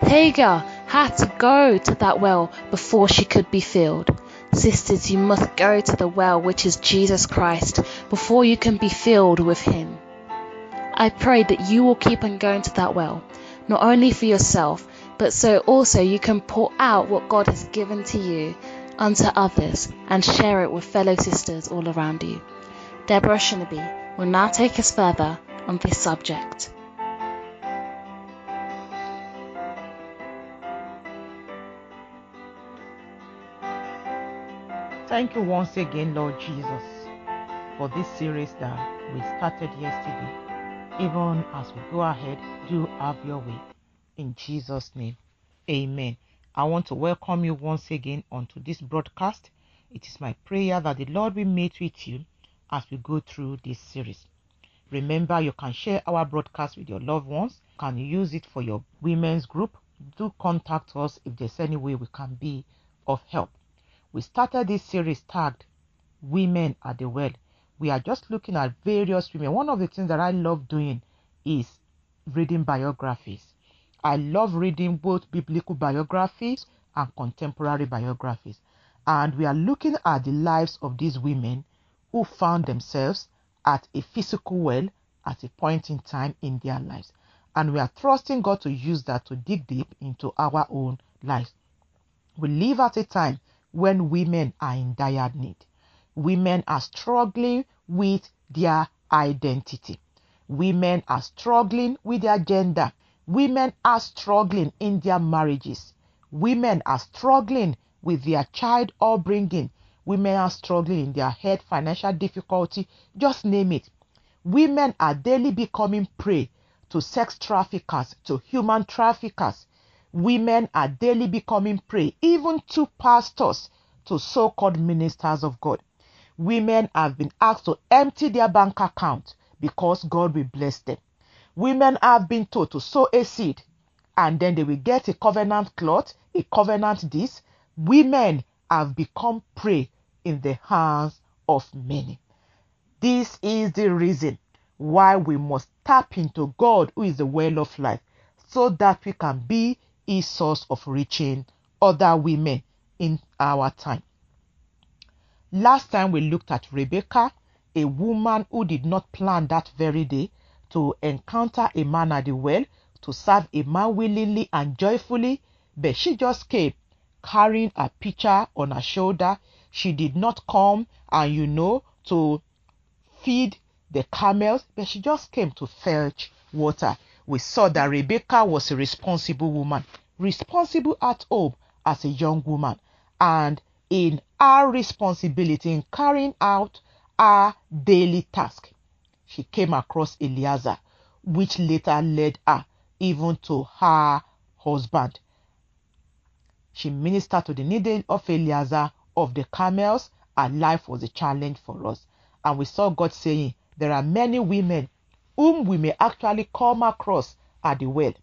A: Hagar had to go to that well before she could be filled. Sisters, you must go to the well, which is Jesus Christ, before you can be filled with Him. I pray that you will keep on going to that well, not only for yourself, but so also you can pour out what God has given to you unto others and share it with fellow sisters all around you. Deborah Shinabi will now take us further on this subject.
B: Thank you once again, Lord Jesus, for this series that we started yesterday even as we go ahead, do have your way. In Jesus' name, amen. I want to welcome you once again onto this broadcast. It is my prayer that the Lord will meet with you as we go through this series. Remember, you can share our broadcast with your loved ones. you Can use it for your women's group? Do contact us if there's any way we can be of help. We started this series tagged Women at the Well we are just looking at various women. One of the things that I love doing is reading biographies. I love reading both biblical biographies and contemporary biographies. And we are looking at the lives of these women who found themselves at a physical well at a point in time in their lives. And we are trusting God to use that to dig deep into our own lives. We live at a time when women are in dire need women are struggling with their identity. Women are struggling with their gender. Women are struggling in their marriages. Women are struggling with their child upbringing. Women are struggling in their health, financial difficulty, just name it. women are daily becoming prey to sex traffickers, to human traffickers. Women are daily becoming prey, even to pastors, to so called ministers of God. Women have been asked to empty their bank account because God will bless them. Women have been told to sow a seed and then they will get a covenant cloth, a covenant this. Women have become prey in the hands of many. This is the reason why we must tap into God, who is the well of life, so that we can be a source of reaching other women in our time. Last time we looked at Rebecca, a woman who did not plan that very day to encounter a man at the well, to serve a man willingly and joyfully, but she just came carrying a pitcher on her shoulder. She did not come and, you know, to feed the camels, but she just came to fetch water. We saw that Rebecca was a responsible woman, responsible at home as a young woman, and in our responsibility in carrying out our daily task. She came across Eliezer, which later led her even to her husband. She ministered to the need of Eliezer of the camels. Her life was a challenge for us. And we saw God saying, There are many women whom we may actually come across at the well.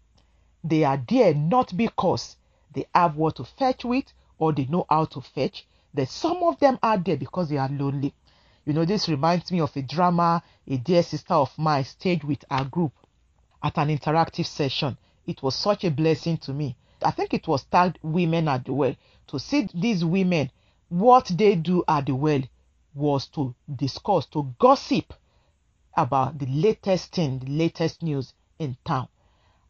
B: They are there not because they have what to fetch with or they know how to fetch. That some of them are there because they are lonely. You know, this reminds me of a drama a dear sister of mine staged with our group at an interactive session. It was such a blessing to me. I think it was tagged Women at the Well. To see these women, what they do at the well was to discuss, to gossip about the latest thing, the latest news in town.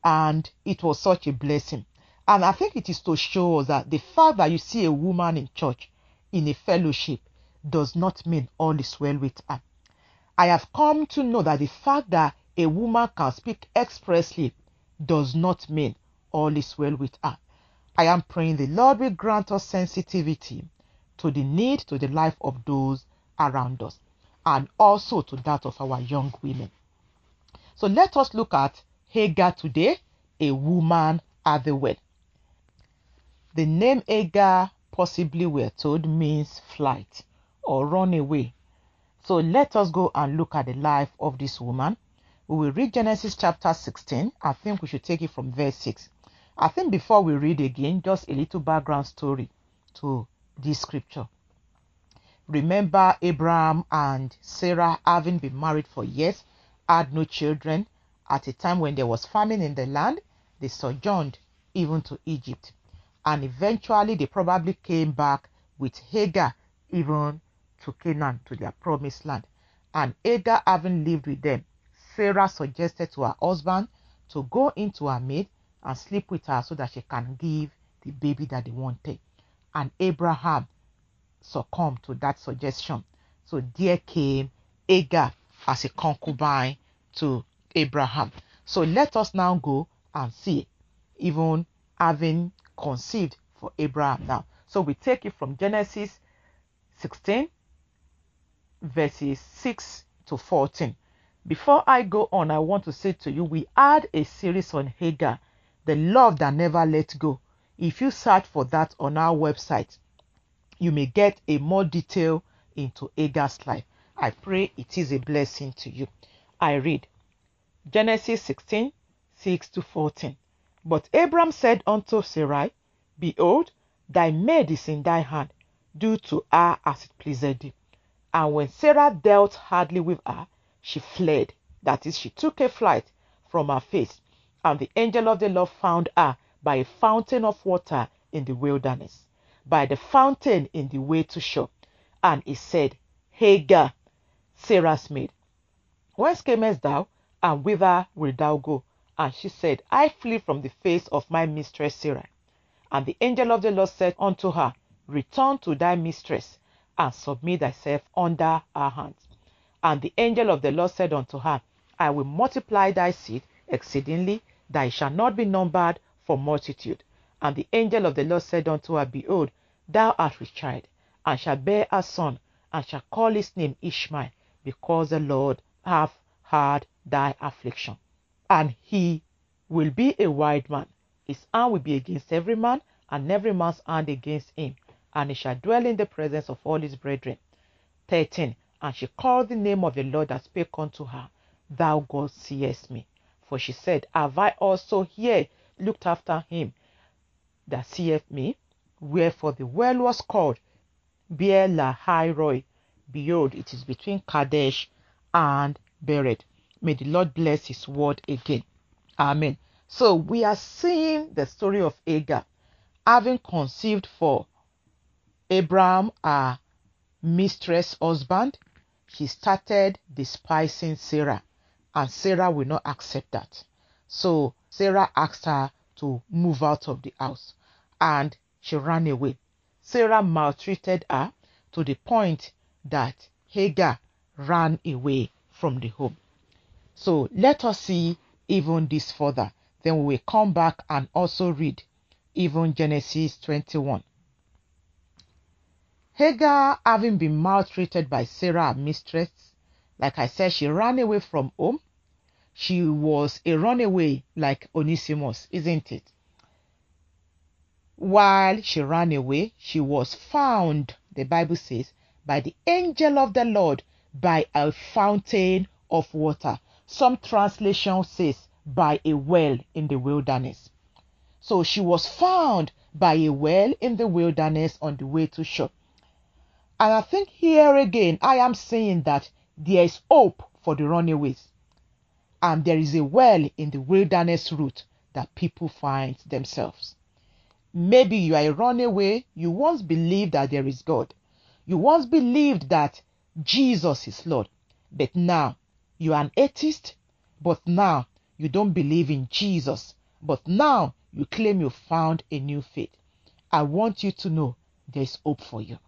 B: And it was such a blessing. And I think it is to show us that the fact that you see a woman in church, in a fellowship, does not mean all is well with her. I have come to know that the fact that a woman can speak expressly does not mean all is well with her. I am praying the Lord will grant us sensitivity to the need, to the life of those around us, and also to that of our young women. So let us look at Hagar today, a woman at the well. The name Hagar, possibly we're told, means flight or run away. So let us go and look at the life of this woman. We will read Genesis chapter 16. I think we should take it from verse 6. I think before we read again, just a little background story to this scripture. Remember Abraham and Sarah having been married for years, had no children. At a time when there was famine in the land, they sojourned even to Egypt. And eventually they probably came back with Hagar even to Canaan, to their promised land. And Hagar having lived with them, Sarah suggested to her husband to go into her maid and sleep with her so that she can give the baby that they wanted. And Abraham succumbed to that suggestion. So there came Hagar as a concubine to Abraham. So let us now go and see, even having conceived for Abraham now. So we take it from Genesis 16 verses 6 to 14. Before I go on, I want to say to you, we had a series on Hagar, the love that never let go. If you search for that on our website, you may get a more detail into Hagar's life. I pray it is a blessing to you. I read Genesis 16 6 to 14. But Abram said unto Sarai, Behold, thy maid is in thy hand, do to her as it pleaseth thee. And when Sarah dealt hardly with her, she fled. That is, she took a flight from her face. And the angel of the Lord found her by a fountain of water in the wilderness, by the fountain in the way to Shur. And he said, Hagar, Sarah's maid, whence camest thou, and whither wilt thou go? And she said, I flee from the face of my mistress Sarah. And the angel of the Lord said unto her, Return to thy mistress, and submit thyself under her hands. And the angel of the Lord said unto her, I will multiply thy seed exceedingly, it shall not be numbered for multitude. And the angel of the Lord said unto her, Behold, thou art with child, and shalt bear a son, and shall call his name Ishmael, because the Lord hath heard thy affliction. And he will be a wild man. His hand will be against every man, and every man's hand against him. And he shall dwell in the presence of all his brethren. 13. And she called the name of the Lord that spake unto her, Thou God seest me. For she said, Have I also here looked after him that seeth me? Wherefore the well was called Beer Lahai Behold, it is between Kadesh and Bered. May the Lord bless his word again. Amen. So we are seeing the story of Agar having conceived for Abraham, her mistress husband. He started despising Sarah, and Sarah will not accept that. So Sarah asked her to move out of the house, and she ran away. Sarah maltreated her to the point that Hagar ran away from the home. So let us see even this further. Then we will come back and also read even Genesis 21. Hagar, having been maltreated by Sarah, mistress, like I said, she ran away from home. She was a runaway like Onesimus, isn't it? While she ran away, she was found, the Bible says, by the angel of the Lord by a fountain of water. Some translation says by a well in the wilderness. So she was found by a well in the wilderness on the way to Shur. And I think here again, I am saying that there is hope for the runaways. And there is a well in the wilderness route that people find themselves. Maybe you are a runaway, you once believed that there is God. You once believed that Jesus is Lord, but now you are an atheist, but now you don't believe in Jesus, but now you claim you found a new faith. I want you to know there's hope for you.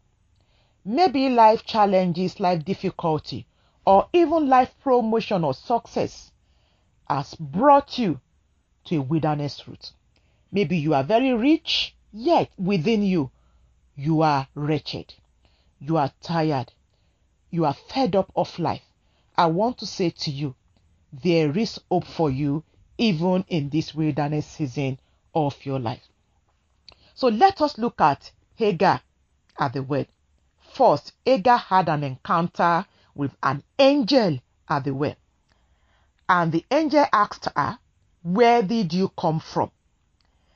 B: Maybe life challenges, life difficulty, or even life promotion or success has brought you to a wilderness route. Maybe you are very rich, yet within you, you are wretched. You are tired you are fed up of life, I want to say to you, there is hope for you even in this wilderness season of your life. So let us look at Hagar at the well. First, Hagar had an encounter with an angel at the well. And the angel asked her, Where did you come from?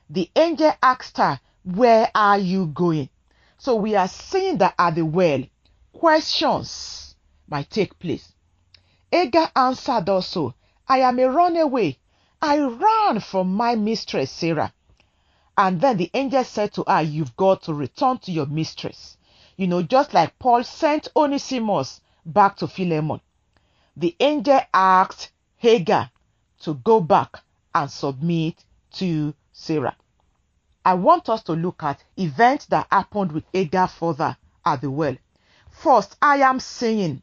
B: The angel asked her, Where are you going? So we are seeing that at the well, questions might take place. Hagar answered also, I am a runaway. I ran from my mistress Sarah. And then the angel said to her, You've got to return to your mistress. You know, just like Paul sent Onesimus back to Philemon. The angel asked Hagar to go back and submit to Sarah. I want us to look at events that happened with Hagar further at the well. First, I am saying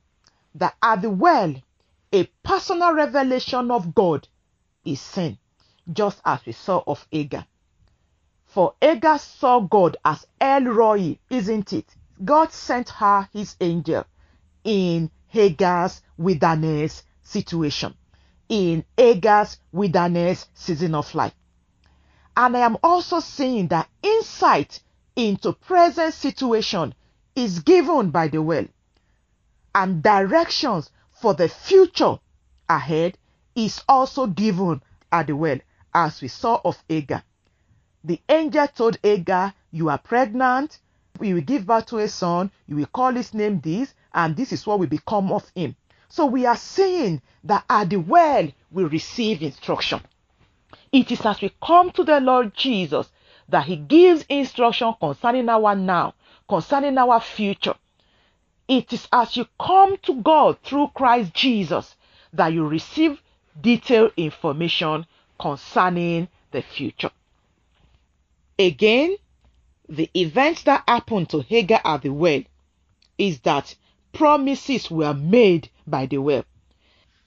B: that at the well, a personal revelation of God is seen, just as we saw of Hagar. For Hagar saw God as El Roi, isn't it? God sent her his angel in Hagar's wilderness situation, in Hagar's wilderness season of life. And I am also seeing that insight into present situation is given by the well, and directions for the future ahead is also given at the well, as we saw of Hagar. The angel told Hagar, You are pregnant, you will give birth to a son, you will call his name this, and this is what will become of him. So we are saying that at the well we receive instruction. It is as we come to the Lord Jesus that he gives instruction concerning our now concerning our future. It is as you come to God through Christ Jesus that you receive detailed information concerning the future. Again, the events that happened to Hagar at the well is that promises were made by the well.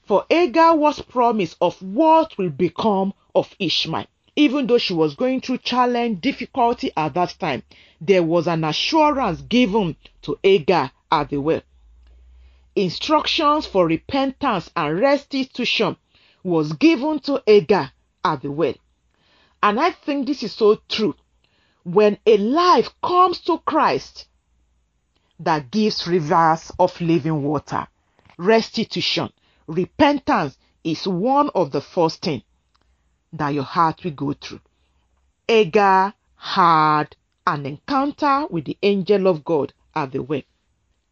B: For Hagar was promised of what will become of Ishmael even though she was going through challenge, difficulty at that time, there was an assurance given to Hagar at the well. instructions for repentance and restitution was given to Agar at the well. And I think this is so true. When a life comes to Christ that gives rivers of living water, restitution, repentance is one of the first things that your heart will go through. Agar had an encounter with the angel of God at the well.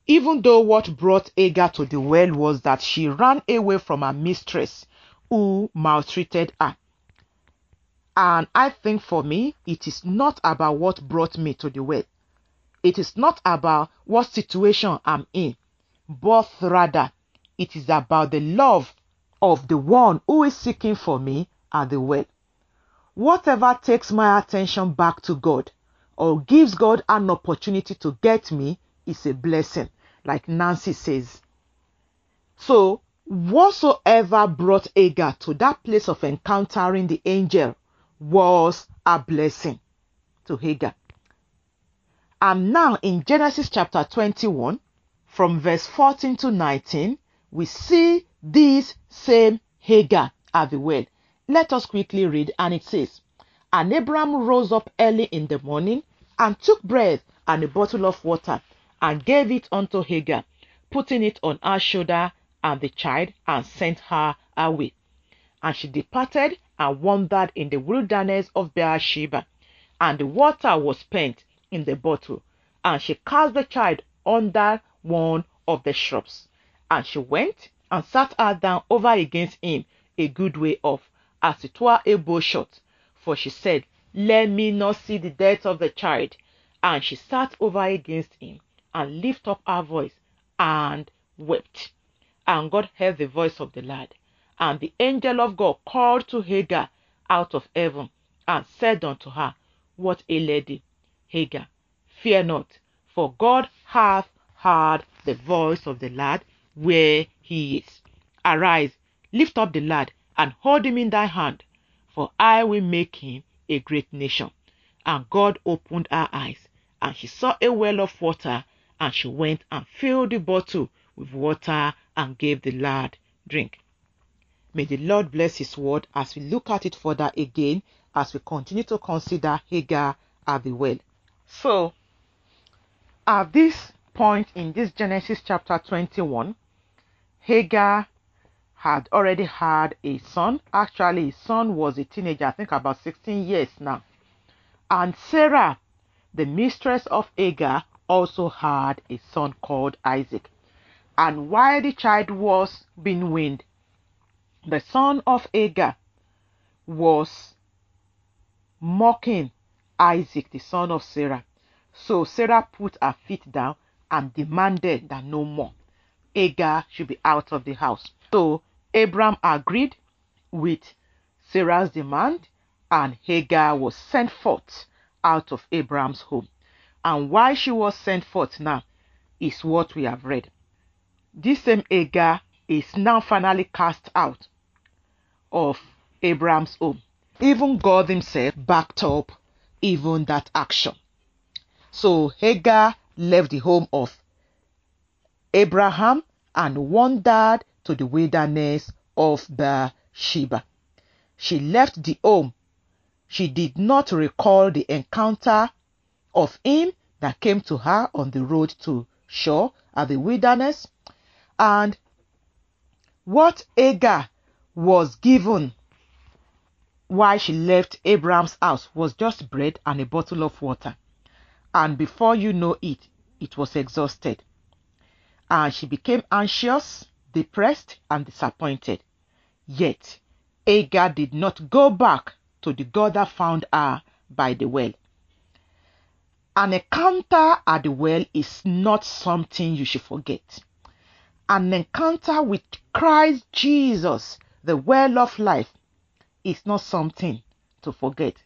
B: Even though what brought Agar to the well was that she ran away from her mistress who maltreated her. And I think for me, it is not about what brought me to the well. It is not about what situation I'm in, but rather it is about the love of the one who is seeking for me at the well. Whatever takes my attention back to God or gives God an opportunity to get me is a blessing like Nancy says. So, whatsoever brought Agar to that place of encountering the angel was a blessing to Hagar. And now in Genesis chapter 21, from verse 14 to 19, we see this same Hagar at the well. Let us quickly read, and it says, And Abram rose up early in the morning and took bread and a bottle of water and gave it unto Hagar, putting it on her shoulder and the child, and sent her away. And she departed and wandered in the wilderness of Beersheba, and the water was spent in the bottle, and she cast the child under one of the shrubs. And she went and sat her down over against him a good way off, as it were a bow shot. For she said, Let me not see the death of the child. And she sat over against him and lift up her voice and wept. And God heard the voice of the lad. And the angel of God called to Hagar out of heaven and said unto her, What a lady, Hagar, fear not, for God hath heard the voice of the lad where he is. Arise, lift up the lad, and hold him in thy hand, for I will make him a great nation. And God opened her eyes, and she saw a well of water and she went and filled the bottle with water and gave the lad drink. May the Lord bless his word as we look at it further again as we continue to consider Hagar at the well. So, at this point in this Genesis chapter 21, Hagar had already had a son. Actually, his son was a teenager, I think about 16 years now. And Sarah, the mistress of Hagar, also had a son called Isaac. And while the child was being weaned, the son of Agar was mocking Isaac, the son of Sarah. So Sarah put her feet down and demanded that no more. Agar should be out of the house. So Abram agreed with Sarah's demand and Hagar was sent forth out of Abram's home and why she was sent forth now is what we have read. This same Agar is now finally cast out of Abraham's home. Even God himself backed up even that action. So Hagar left the home of Abraham and wandered to the wilderness of Beersheba. She left the home. She did not recall the encounter of him that came to her on the road to Shur at the wilderness. And what Agar was given while she left Abraham's house was just bread and a bottle of water. And before you know it, it was exhausted. And she became anxious, depressed, and disappointed. Yet, Agar did not go back to the God that found her by the well. An encounter at the well is not something you should forget. An encounter with Christ Jesus, the well of life, is not something to forget.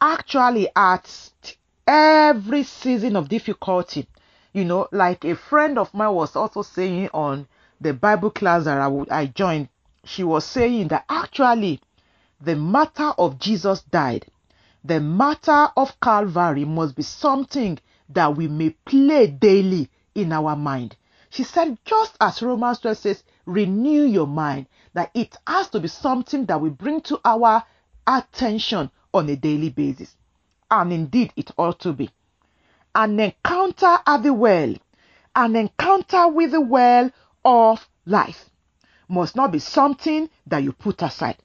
B: Actually, at every season of difficulty, you know, like a friend of mine was also saying on the Bible class that I, I joined, she was saying that actually the matter of Jesus died the matter of Calvary must be something that we may play daily in our mind. She said, just as Romans 12 says, renew your mind, that it has to be something that we bring to our attention on a daily basis. And indeed, it ought to be. An encounter at the well, an encounter with the well of life must not be something that you put aside.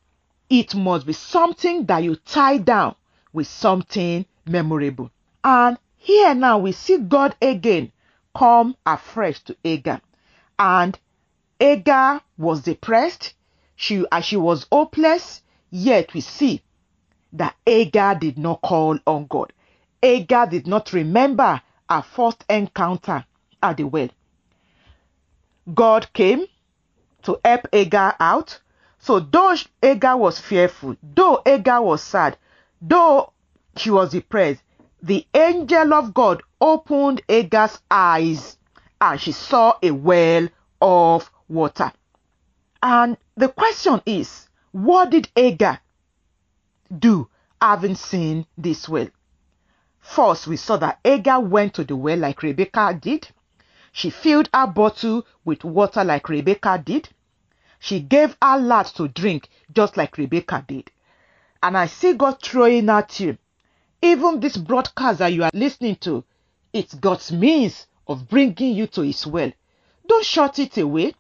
B: It must be something that you tie down with something memorable. And here now we see God again come afresh to Agar. And Agar was depressed, she as she was hopeless, yet we see that Agar did not call on God. Agar did not remember her first encounter at the well. God came to help Agar out. So though Agar was fearful, though Agar was sad, though she was depressed, the angel of God opened Agar's eyes and she saw a well of water. And the question is, what did Agar do having seen this well? First, we saw that Agar went to the well like Rebecca did. She filled her bottle with water like Rebecca did. She gave her lad to drink just like Rebecca did. And I see God throwing at you. Even this broadcast that you are listening to, it's God's means of bringing you to His well. Don't shut it away.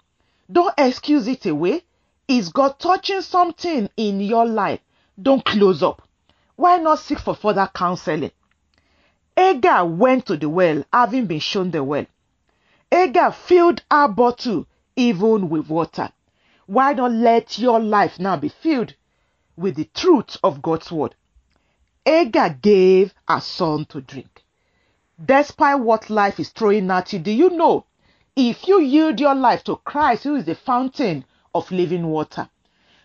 B: Don't excuse it away. Is God touching something in your life? Don't close up. Why not seek for further counseling? Agar went to the well having been shown the well. Agar filled her bottle even with water. Why not let your life now be filled with the truth of God's word? Agar gave her son to drink. Despite what life is throwing at you, do you know if you yield your life to Christ, who is the fountain of living water,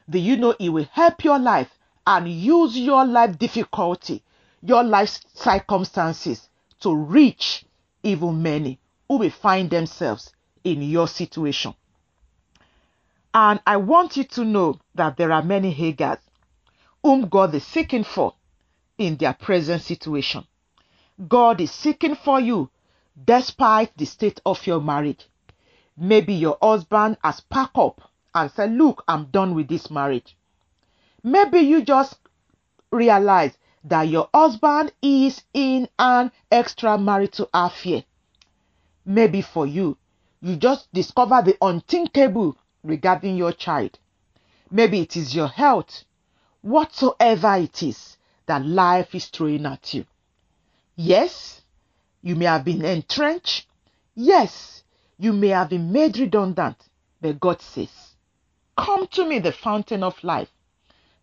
B: do you know it will help your life and use your life difficulty, your life circumstances to reach even many who will find themselves in your situation. And I want you to know that there are many Hagars whom God is seeking for in their present situation. God is seeking for you despite the state of your marriage. Maybe your husband has packed up and said, Look, I'm done with this marriage. Maybe you just realize that your husband is in an extramarital affair. Maybe for you, you just discover the unthinkable regarding your child. Maybe it is your health. Whatsoever it is that life is throwing at you. Yes, you may have been entrenched. Yes, you may have been made redundant. But God says, Come to me, the fountain of life.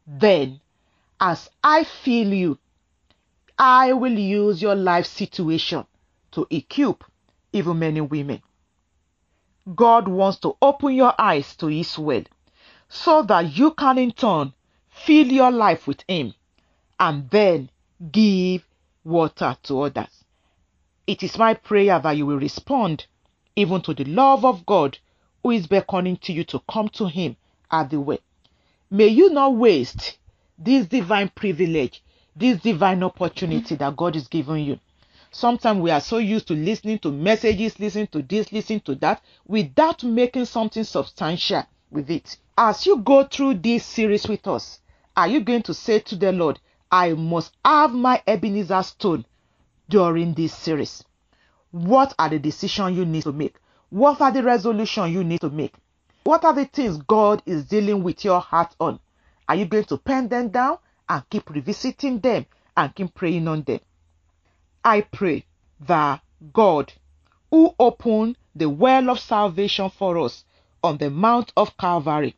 B: Then, as I feel you, I will use your life situation to equip even many women. God wants to open your eyes to His will so that you can in turn fill your life with Him and then give water to others. It is my prayer that you will respond even to the love of God who is beckoning to you to come to Him at the way. May you not waste this divine privilege, this divine opportunity that God is giving you. Sometimes we are so used to listening to messages, listening to this, listening to that, without making something substantial with it. As you go through this series with us, are you going to say to the Lord, I must have my Ebenezer stone during this series? What are the decisions you need to make? What are the resolutions you need to make? What are the things God is dealing with your heart on? Are you going to pen them down and keep revisiting them and keep praying on them? I pray that God, who opened the well of salvation for us on the Mount of Calvary,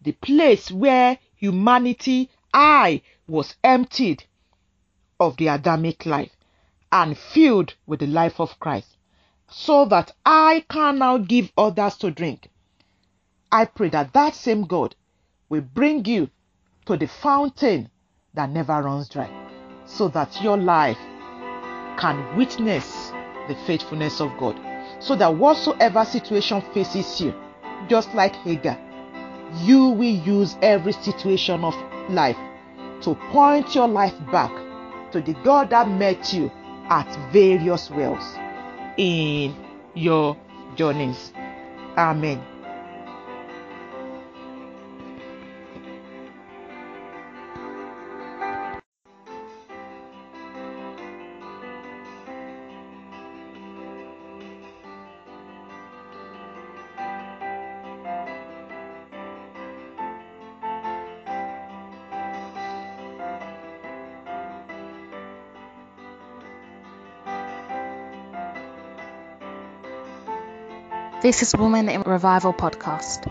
B: the place where humanity, I, was emptied of the Adamic life and filled with the life of Christ, so that I can now give others to drink. I pray that that same God will bring you to the fountain that never runs dry, so that your life can witness the faithfulness of God. So that whatsoever situation faces you, just like Hagar, you will use every situation of life to point your life back to the God that met you at various wells in your journeys. Amen.
A: This is Women in Revival podcast.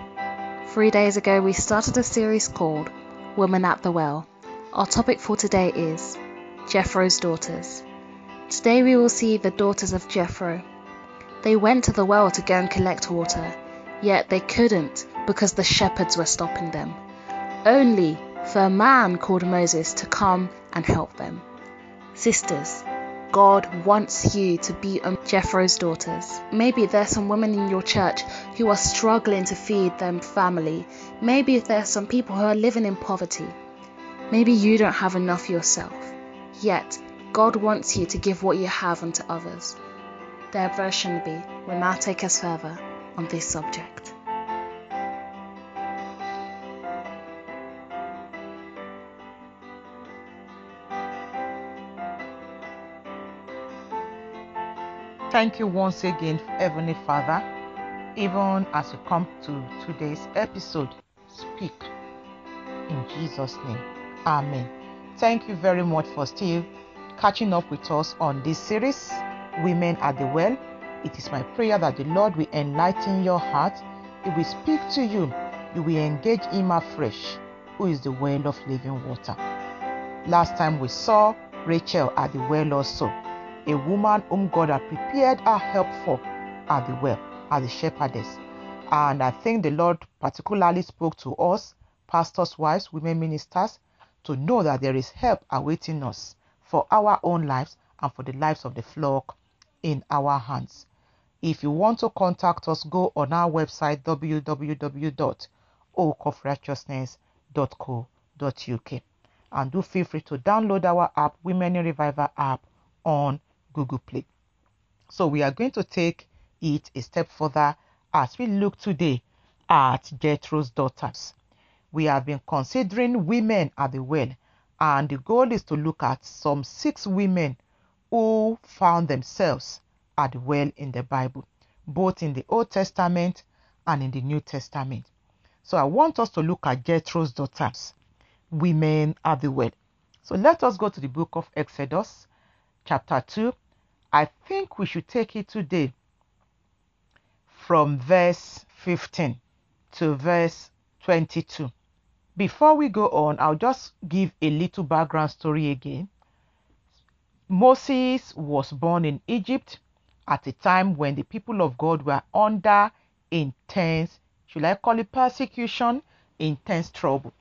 A: Three days ago, we started a series called Women at the Well. Our topic for today is Jethro's daughters. Today, we will see the daughters of Jethro. They went to the well to go and collect water, yet they couldn't because the shepherds were stopping them. Only for a man called Moses to come and help them. Sisters, God wants you to be um, Jethro's daughters. Maybe there's some women in your church who are struggling to feed their family. Maybe there's some people who are living in poverty. Maybe you don't have enough yourself. Yet, God wants you to give what you have unto others. Their version B will now take us further on this subject.
B: Thank you once again, Heavenly Father. Even as we come to today's episode, speak in Jesus' name. Amen. Thank you very much for still catching up with us on this series, Women at the Well. It is my prayer that the Lord will enlighten your heart. He will speak to you. You will engage Him afresh, who is the well of living water. Last time we saw Rachel at the well also a woman whom God had prepared her help for at the well, as the shepherdess. And I think the Lord particularly spoke to us, pastors' wives, women ministers, to know that there is help awaiting us for our own lives and for the lives of the flock in our hands. If you want to contact us, go on our website www.oakofrighteousness.co.uk and do feel free to download our app, Women in Revival app, on Google Play. So we are going to take it a step further as we look today at Jethro's daughters. We have been considering women at the well, and the goal is to look at some six women who found themselves at the well in the Bible, both in the Old Testament and in the New Testament. So I want us to look at Jethro's daughters, women at the well. So let us go to the book of Exodus, chapter 2. I think we should take it today from verse 15 to verse 22. Before we go on, I'll just give a little background story again. Moses was born in Egypt at a time when the people of God were under intense, should I call it persecution, intense trouble.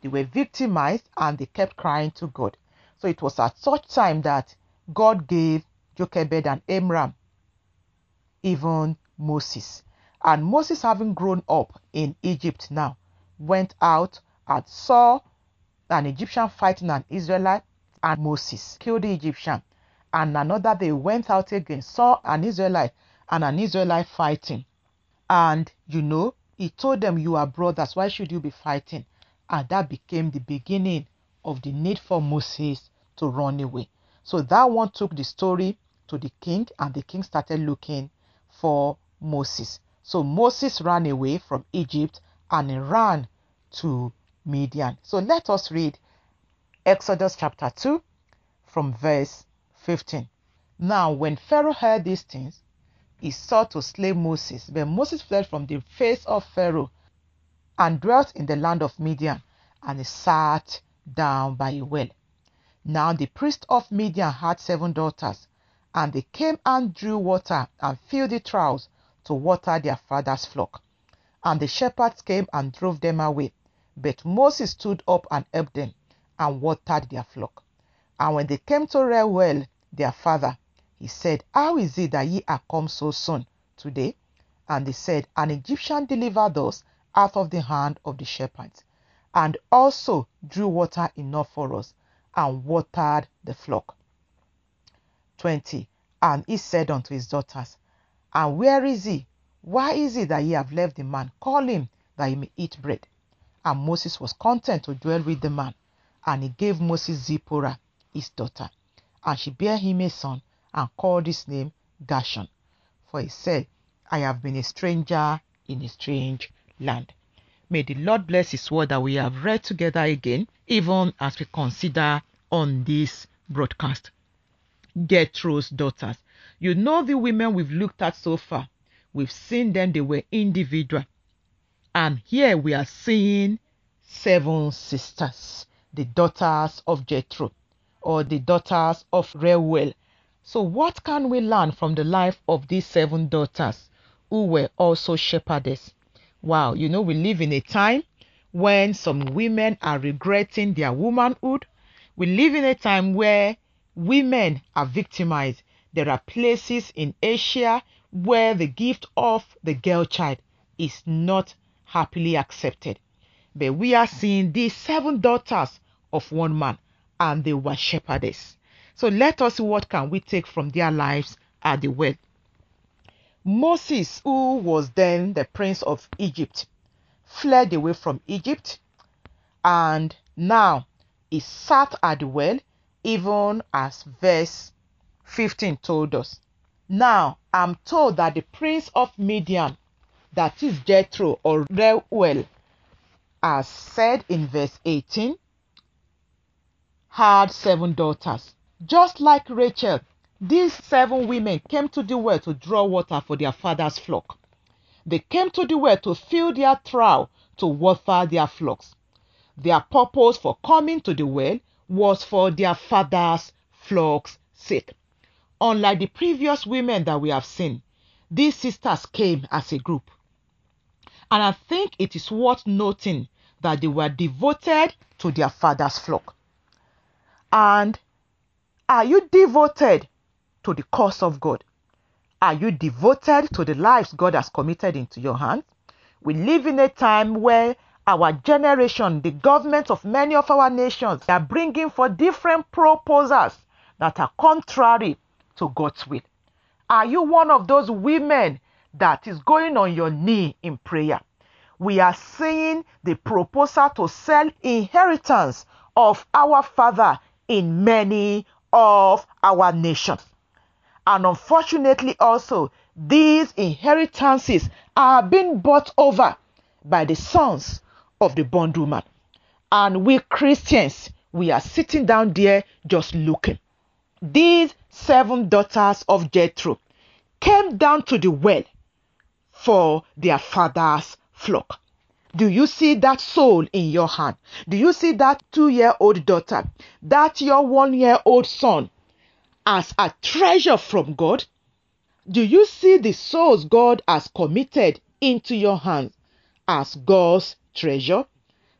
B: They were victimized and they kept crying to God. So it was at such time that God gave Jochebed and Amram, even Moses. And Moses, having grown up in Egypt now, went out and saw an Egyptian fighting an Israelite, and Moses killed the Egyptian. And another day went out again, saw an Israelite and an Israelite fighting. And you know, he told them, You are brothers, why should you be fighting? And that became the beginning of the need for Moses to run away. So that one took the story to the king, and the king started looking for Moses. So Moses ran away from Egypt and he ran to Midian. So let us read Exodus chapter 2 from verse 15. Now, when Pharaoh heard these things, he sought to slay Moses. But Moses fled from the face of Pharaoh and dwelt in the land of Midian, and he sat down by a well. Now the priest of Midian had seven daughters, and they came and drew water and filled the troughs to water their father's flock. And the shepherds came and drove them away. But Moses stood up and helped them and watered their flock. And when they came to Reuel, their father, he said, How is it that ye are come so soon today? And they said, An Egyptian delivered us out of the hand of the shepherds, and also drew water enough for us and watered the flock. 20. And he said unto his daughters, And where is he Why is it that ye have left the man? Call him that he may eat bread. And Moses was content to dwell with the man. And he gave Moses Zipporah, his daughter. And she bare him a son, and called his name Gershon. For he said, I have been a stranger in a strange land. May the Lord bless his word that we have read together again, even as we consider on this broadcast. Jethro's daughters. You know the women we've looked at so far. We've seen them, they were individual. And here we are seeing seven sisters, the daughters of Jethro, or the daughters of Reuel. So, what can we learn from the life of these seven daughters who were also shepherdess? Wow, you know, we live in a time when some women are regretting their womanhood. We live in a time where women are victimized. There are places in Asia where the gift of the girl child is not happily accepted. But we are seeing these seven daughters of one man, and they were shepherdess. So let us see what can we take from their lives at the well. Moses, who was then the prince of Egypt, fled away from Egypt and now he sat at the well, even as verse 15 told us. Now I'm told that the prince of Midian, that is Jethro or Reuel, as said in verse 18, had seven daughters. Just like Rachel, these seven women came to the well to draw water for their father's flock. They came to the well to fill their trough to water their flocks. Their purpose for coming to the well was for their father's flock's sake. Unlike the previous women that we have seen, these sisters came as a group. And I think it is worth noting that they were devoted to their father's flock. And are you devoted to the cause of God? Are you devoted to the lives God has committed into your hands? We live in a time where our generation, the government of many of our nations, are bringing for different proposals that are contrary to God's will. Are you one of those women that is going on your knee in prayer? We are seeing the proposal to sell inheritance of our father in many of our nations. And unfortunately, also, these inheritances are being bought over by the sons of the bondwoman. And we Christians, we are sitting down there just looking. These seven daughters of Jethro came down to the well for their father's flock. Do you see that soul in your hand? Do you see that two year old daughter, that your one year old son as a treasure from God? Do you see the souls God has committed into your hands as God's treasure?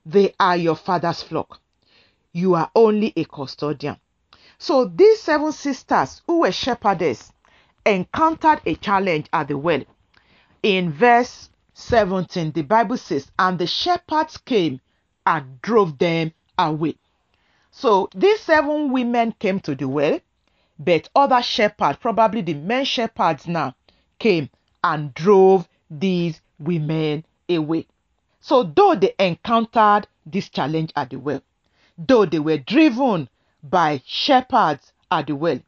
B: They are your father's flock. You are only a custodian. So these seven sisters who were shepherdess encountered a challenge at the well. In verse 17, the Bible says, And the shepherds came and drove them away. So these seven women came to the well but other shepherds, probably the men shepherds now, came and drove these women away. So, though they encountered this challenge at the well, though they were driven by shepherds at the well,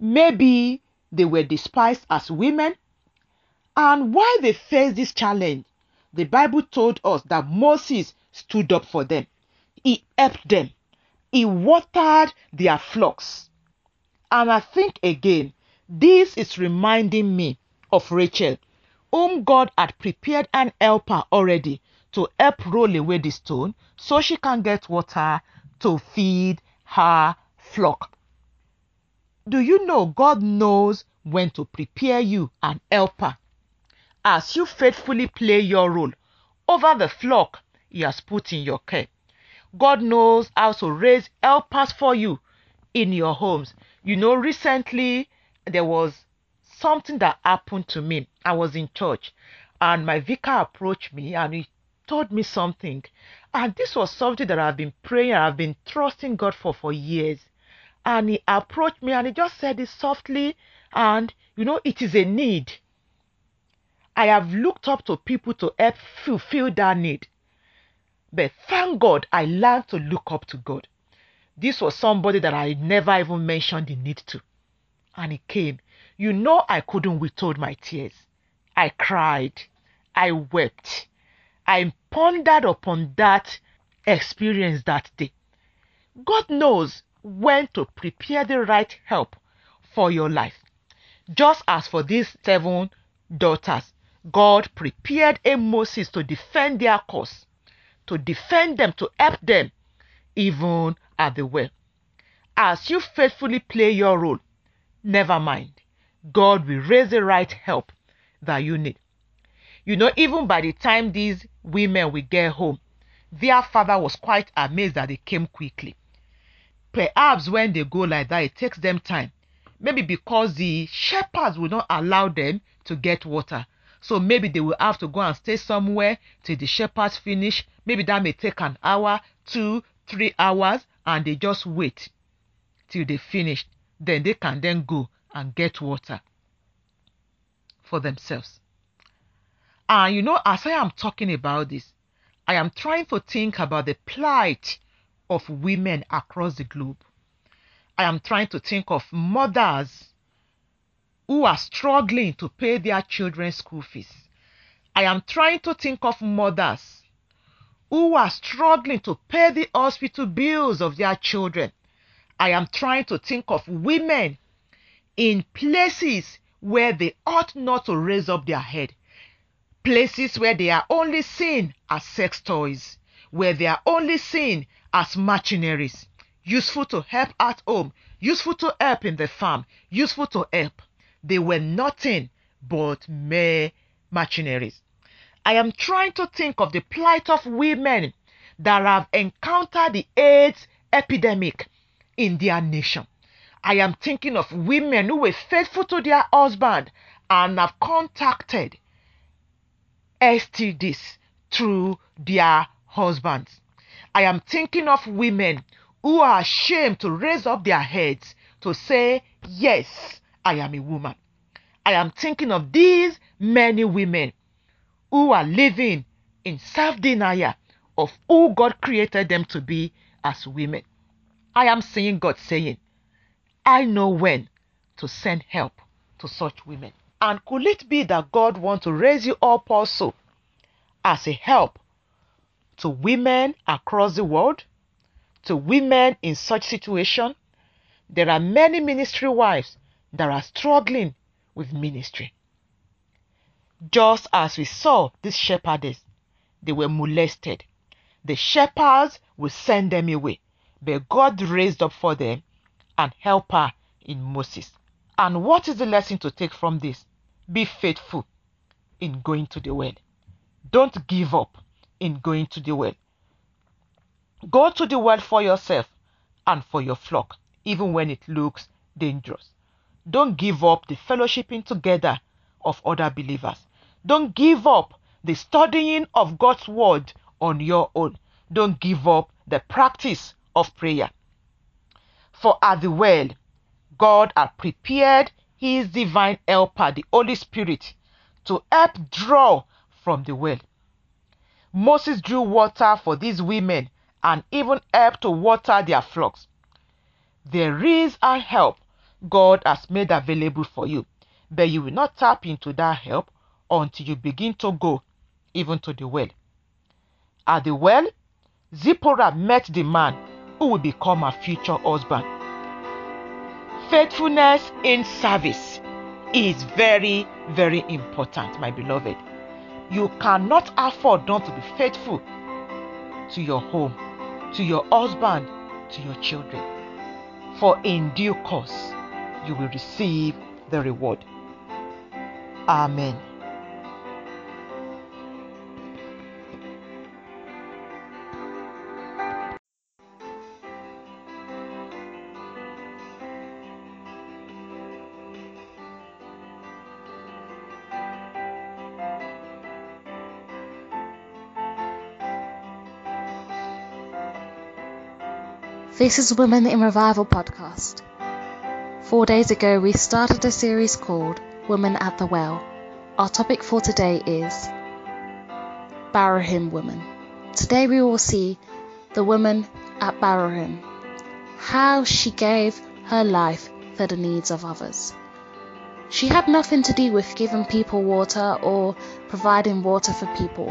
B: maybe they were despised as women. And while they faced this challenge, the Bible told us that Moses stood up for them. He helped them. He watered their flocks. And I think again, this is reminding me of Rachel, whom God had prepared an helper already to help roll away the stone so she can get water to feed her flock. Do you know God knows when to prepare you an helper as you faithfully play your role over the flock He has put in your care? God knows how to raise helpers for you in your homes. You know, recently there was something that happened to me. I was in church and my vicar approached me and he told me something. And this was something that I've been praying, I've been trusting God for for years. And he approached me and he just said it softly and you know, it is a need. I have looked up to people to help fulfill that need. But thank God I learned to look up to God. This was somebody that I never even mentioned the need to. And he came. You know, I couldn't withhold my tears. I cried. I wept. I pondered upon that experience that day. God knows when to prepare the right help for your life. Just as for these seven daughters, God prepared a Moses to defend their cause, to defend them, to help them, even at the well. As you faithfully play your role, never mind, God will raise the right help that you need. You know, even by the time these women will get home, their father was quite amazed that they came quickly. Perhaps when they go like that, it takes them time. Maybe because the shepherds will not allow them to get water. So maybe they will have to go and stay somewhere till the shepherds finish. Maybe that may take an hour, two, three hours, and they just wait till they finish. Then they can then go and get water for themselves. And you know, as I am talking about this, I am trying to think about the plight of women across the globe. I am trying to think of mothers who are struggling to pay their children's school fees. I am trying to think of mothers who are struggling to pay the hospital bills of their children. I am trying to think of women in places where they ought not to raise up their head places where they are only seen as sex toys, where they are only seen as machineries, useful to help at home, useful to help in the farm, useful to help. They were nothing but mere machineries. I am trying to think of the plight of women that have encountered the AIDS epidemic in their nation. I am thinking of women who were faithful to their husband and have contacted STDs through their husbands. I am thinking of women who are ashamed to raise up their heads to say, Yes, I am a woman. I am thinking of these many women who are living in self denial of who God created them to be as women. I am seeing God saying, I know when to send help to such women. And could it be that God wants to raise you up also as a help to women across the world, to women in such situation? There are many ministry wives that are struggling with ministry. Just as we saw these shepherds, they were molested. The shepherds will send them away, but God raised up for them an helper in Moses. And what is the lesson to take from this? Be faithful in going to the well. Don't give up in going to the well. Go to the well for yourself and for your flock, even when it looks dangerous. Don't give up the fellowshipping together of other believers. Don't give up the studying of God's word on your own. Don't give up the practice of prayer. For at the well, God had prepared his divine helper, the Holy Spirit, to help draw from the well. Moses drew water for these women and even helped to water their flocks. There is a help God has made available for you, but you will not tap into that help until you begin to go even to the well. At the well, Zipporah met the man who will become her future husband. Faithfulness in service is very, very important, my beloved. You cannot afford not to be faithful to your home, to your husband, to your children. For in due course, you will receive the reward. Amen.
A: This is Women in Revival podcast. Four days ago, we started a series called Women at the Well. Our topic for today is Bahurim woman. Today we will see the woman at Bahurim, how she gave her life for the needs of others. She had nothing to do with giving people water or providing water for people,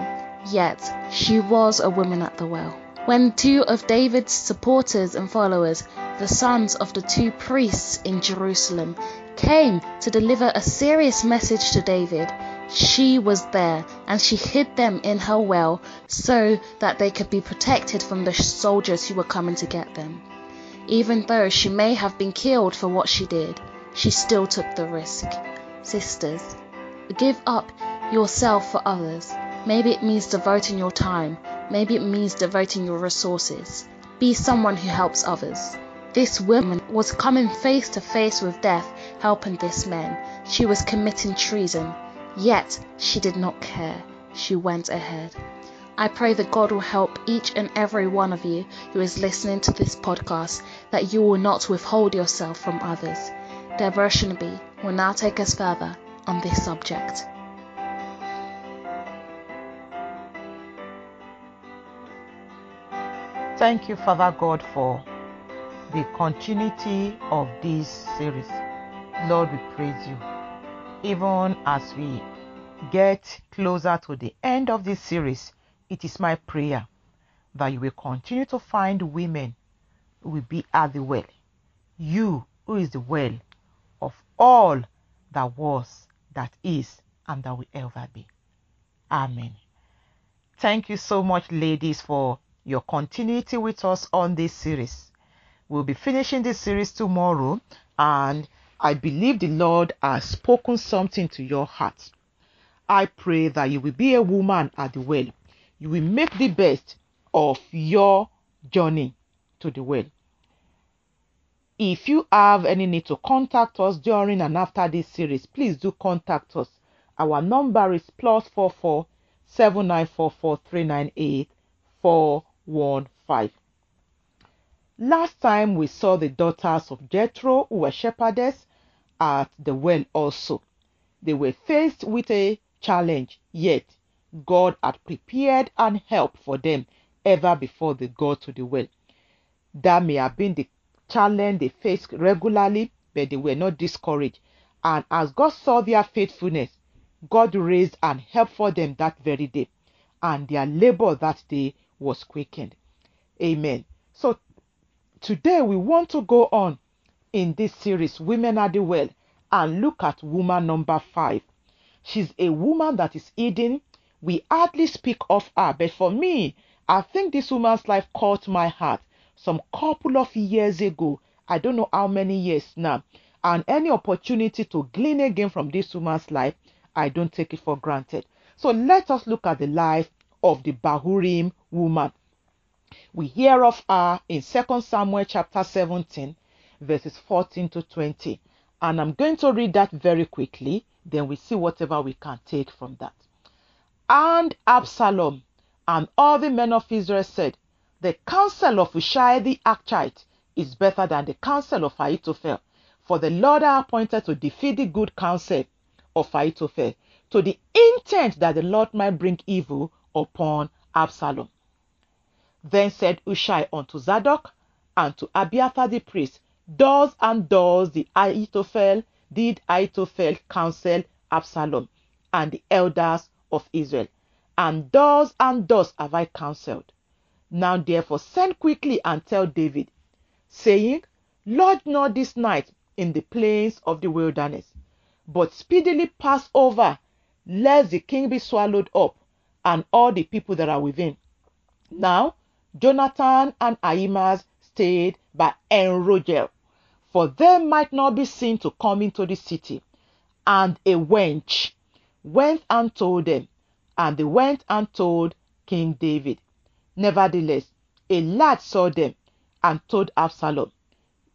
A: yet she was a woman at the well. When two of David's supporters and followers, the sons of the two priests in Jerusalem, came to deliver a serious message to David, she was there and she hid them in her well so that they could be protected from the soldiers who were coming to get them. Even though she may have been killed for what she did, she still took the risk. Sisters, give up yourself for others. Maybe it means devoting your time. Maybe it means devoting your resources. Be someone who helps others. This woman was coming face to face with death, helping this man. She was committing treason. Yet she did not care. She went ahead. I pray that God will help each and every one of you who is listening to this podcast that you will not withhold yourself from others. Deborah Shinabi will now take us further on this subject.
B: Thank you, Father God, for the continuity of this series. Lord, we praise you. Even as we get closer to the end of this series, it is my prayer that you will continue to find women who will be at the well. You, who is the well, of all that was, that is, and that will ever be. Amen. Thank you so much, ladies, for your continuity with us on this series. We'll be finishing this series tomorrow, and I believe the Lord has spoken something to your heart. I pray that you will be a woman at the well. You will make the best of your journey to the well. If you have any need to contact us during and after this series, please do contact us. Our number is plus four four seven nine four four three nine eight four one five. Last time we saw the daughters of Jethro who were shepherdess at the well also. They were faced with a challenge, yet God had prepared and help for them ever before they got to the well. That may have been the challenge they faced regularly, but they were not discouraged. And as God saw their faithfulness, God raised and helped for them that very day, and their labor that day was quickened. Amen. Today we want to go on in this series, Women at the Well, and look at woman number five. She's a woman that is hidden. We hardly speak of her, but for me, I think this woman's life caught my heart some couple of years ago. I don't know how many years now. And any opportunity to glean again from this woman's life, I don't take it for granted. So let us look at the life of the Bahurim woman. We hear of her in 2 Samuel chapter 17, verses 14 to 20. And I'm going to read that very quickly, then we see whatever we can take from that. And Absalom and all the men of Israel said, the counsel of Hushai the Archite is better than the counsel of Ahithophel, for the Lord appointed to defeat the good counsel of Ahithophel, to the intent that the Lord might bring evil upon Absalom. Then said Hushai unto Zadok and to Abiathar the priest, Thus and thus the Ahithophel did Ahithophel counsel Absalom and the elders of Israel, and thus and thus have I counseled. Now therefore send quickly and tell David, saying, Lodge not this night in the plains of the wilderness, but speedily pass over, lest the king be swallowed up, and all the people that are within. Now Jonathan and Ahimaaz stayed by Enrogel, for they might not be seen to come into the city. And a wench went and told them, and they went and told King David. Nevertheless, a lad saw them and told Absalom.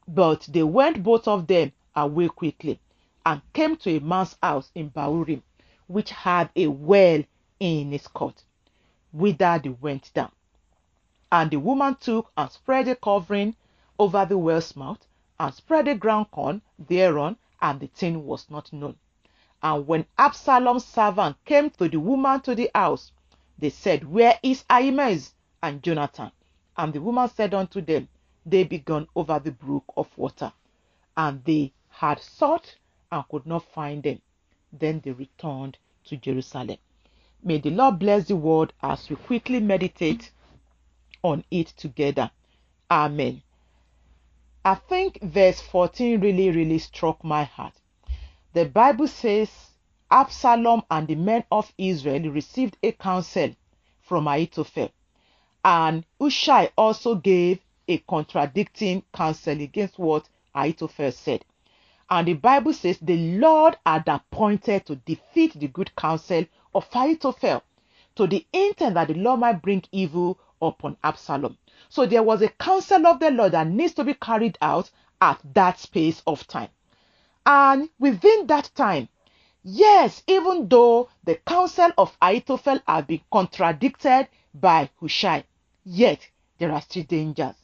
B: But they went both of them away quickly and came to a man's house in Bahurim, which had a well in its court, whither they went down. And the woman took and spread a covering over the well's mouth and spread a ground corn thereon, and the thing was not known. And when Absalom's servant came to the woman to the house, they said, Where is Ahimaaz and Jonathan? And the woman said unto them, They be gone over the brook of water. And they had sought and could not find them. Then they returned to Jerusalem. May the Lord bless the word as we quickly meditate on it together. Amen. I think verse 14 really, really struck my heart. The Bible says Absalom and the men of Israel received a counsel from Ahithophel, and Hushai also gave a contradicting counsel against what Ahithophel said. And the Bible says the Lord had appointed to defeat the good counsel of Ahithophel to the intent that the Lord might bring evil upon Absalom. So there was a counsel of the Lord that needs to be carried out at that space of time. And within that time, yes, even though the counsel of Ahithophel had been contradicted by Hushai, yet there are still dangers.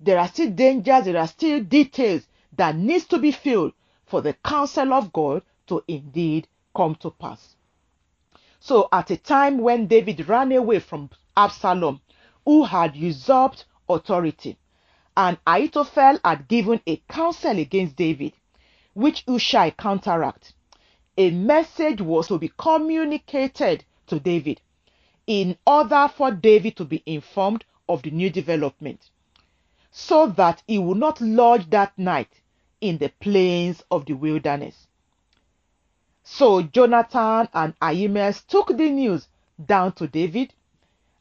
B: There are still dangers, there are still details that needs to be filled for the counsel of God to indeed come to pass. So at a time when David ran away from Absalom, who had usurped authority, and Ahithophel had given a counsel against David, which Hushai counteracted, a message was to be communicated to David in order for David to be informed of the new development, so that he would not lodge that night in the plains of the wilderness. So Jonathan and Ahimaaz took the news down to David,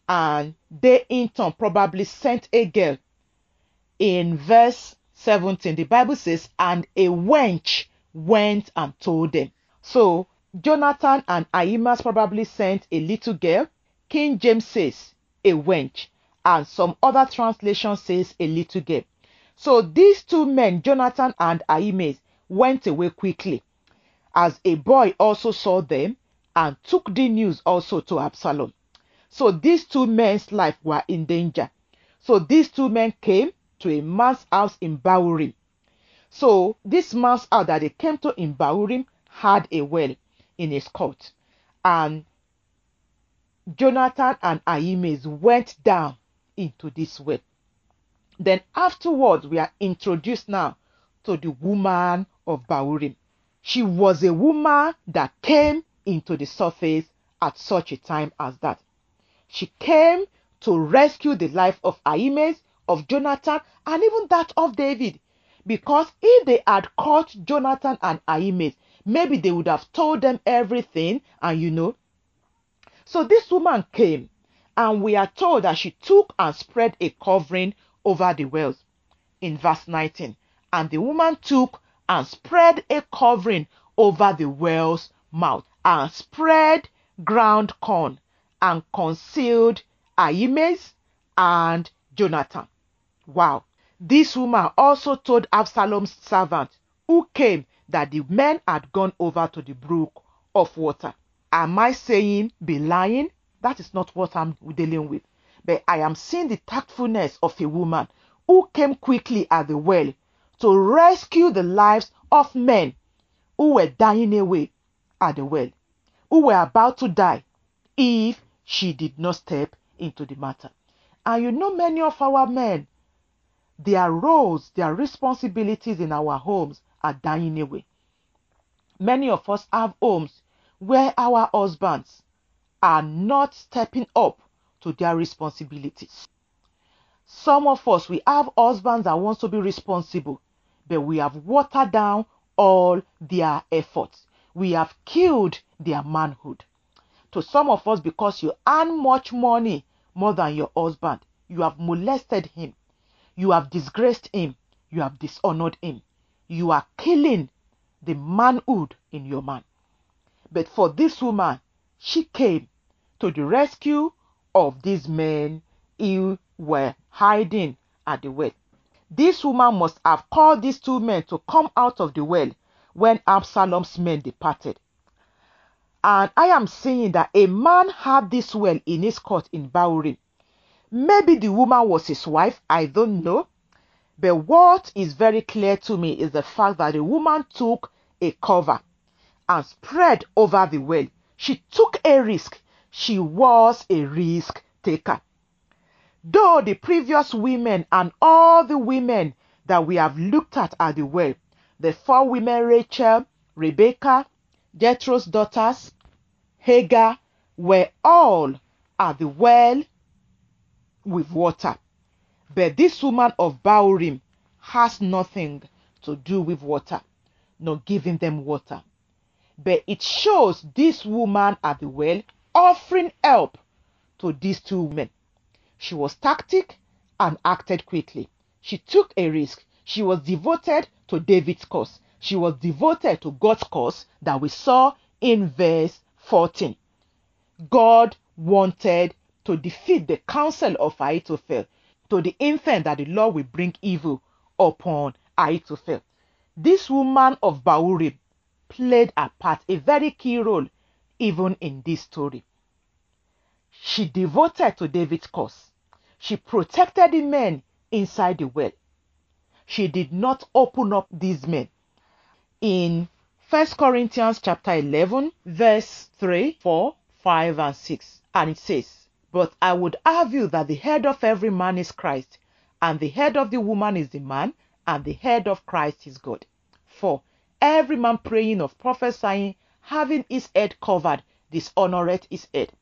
B: and they in turn probably sent a girl. In verse 17, the Bible says, And a wench went and told them. So Jonathan and Ahimaaz probably sent a little girl. King James says a wench, and some other translation says a little girl. So these two men, Jonathan and Ahimaaz, went away quickly, as a boy also saw them and took the news also to Absalom. So these two men's life were in danger. So these two men came to a man's house in Bahurim. So this man's house that they came to in Bahurim had a well in his court. And Jonathan and Ahimaaz went down into this well. Then afterwards, we are introduced now to the woman of Bahurim. She was a woman that came into the surface at such a time as that. She came to rescue the life of Ahimaaz, of Jonathan, and even that of David. Because if they had caught Jonathan and Ahimaaz, maybe they would have told them everything, and you know. So this woman came, and we are told that she took and spread a covering over the wells. In verse 19, and the woman took and spread a covering over the well's mouth, and spread ground corn, and concealed Ahimaaz and Jonathan. Wow. This woman also told Absalom's servant, who came, that the men had gone over to the brook of water. Am I saying be lying? That is not what I'm dealing with. But I am seeing the tactfulness of a woman who came quickly at the well to rescue the lives of men who were dying away at the well, who were about to die if she did not step into the matter. And you know, many of our men, their roles, their responsibilities in our homes are dying away. Many of us have homes where our husbands are not stepping up to their responsibilities. Some of us, we have husbands that want to be responsible, but we have watered down all their efforts. We have killed their manhood. To some of us, because you earn much money more than your husband, you have molested him, you have disgraced him, you have dishonored him. You are killing the manhood in your man. But for this woman, she came to the rescue of these men who were hiding at the well. This woman must have called these two men to come out of the well when Absalom's men departed. And I am saying that a man had this well in his court in Bahurim. Maybe the woman was his wife, I don't know. But what is very clear to me is the fact that the woman took a cover and spread over the well. She took a risk. She was a risk taker. Though the previous women and all the women that we have looked at at the well, the four women Rachel, Rebecca, Jethro's daughters, Hagar, were all at the well with water. But this woman of Bahurim has nothing to do with water, nor giving them water. But it shows this woman at the well offering help to these two men. She was tactic and acted quickly. She took a risk. She was devoted to David's cause. She was devoted to God's cause that we saw in verse 14. God wanted to defeat the counsel of Ahithophel to the intent that the Lord will bring evil upon Ahithophel. This woman of Bahurim played a part, a very key role, even in this story. She devoted to David's cause. She protected the men inside the well. She did not open up these men. In 1 Corinthians chapter 11, verse 3, 4, 5, and 6, and it says, But I would have you that the head of every man is Christ, and the head of the woman is the man, and the head of Christ is God. For Every man praying of prophesying, having his head covered, dishonoreth his head.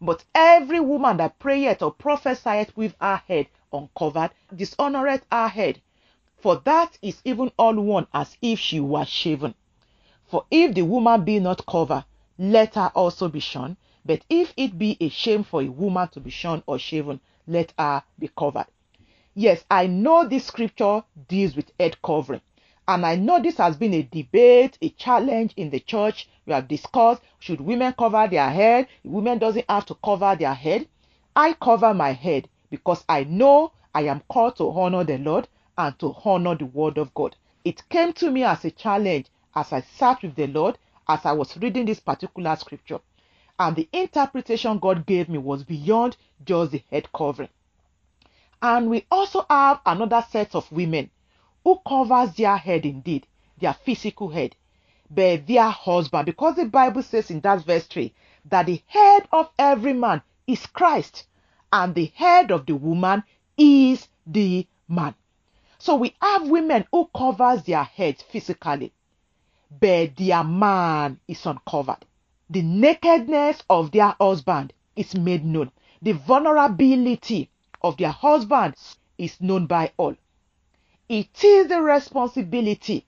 B: But every woman that prayeth or prophesieth with her head uncovered, dishonoreth her head. For that is even all one as if she were shaven. For if the woman be not covered, let her also be shorn. But if it be a shame for a woman to be shorn or shaven, let her be covered. Yes, I know this scripture deals with head covering. And I know this has been a debate, a challenge in the church. We have discussed should women cover their head? Women doesn't have to cover their head. I cover my head because I know I am called to honor the Lord and to honor the word of God. It came to me as a challenge as I sat with the Lord as I was reading this particular scripture. And the interpretation God gave me was beyond just the head covering. And we also have another set of women who covers their head indeed, their physical head, but their husband. Because the Bible says in that verse 3 that the head of every man is Christ, and the head of the woman is the man. So we have women who covers their heads physically, but their man is uncovered. The nakedness of their husband is made known. The vulnerability of their husbands is known by all. It is the responsibility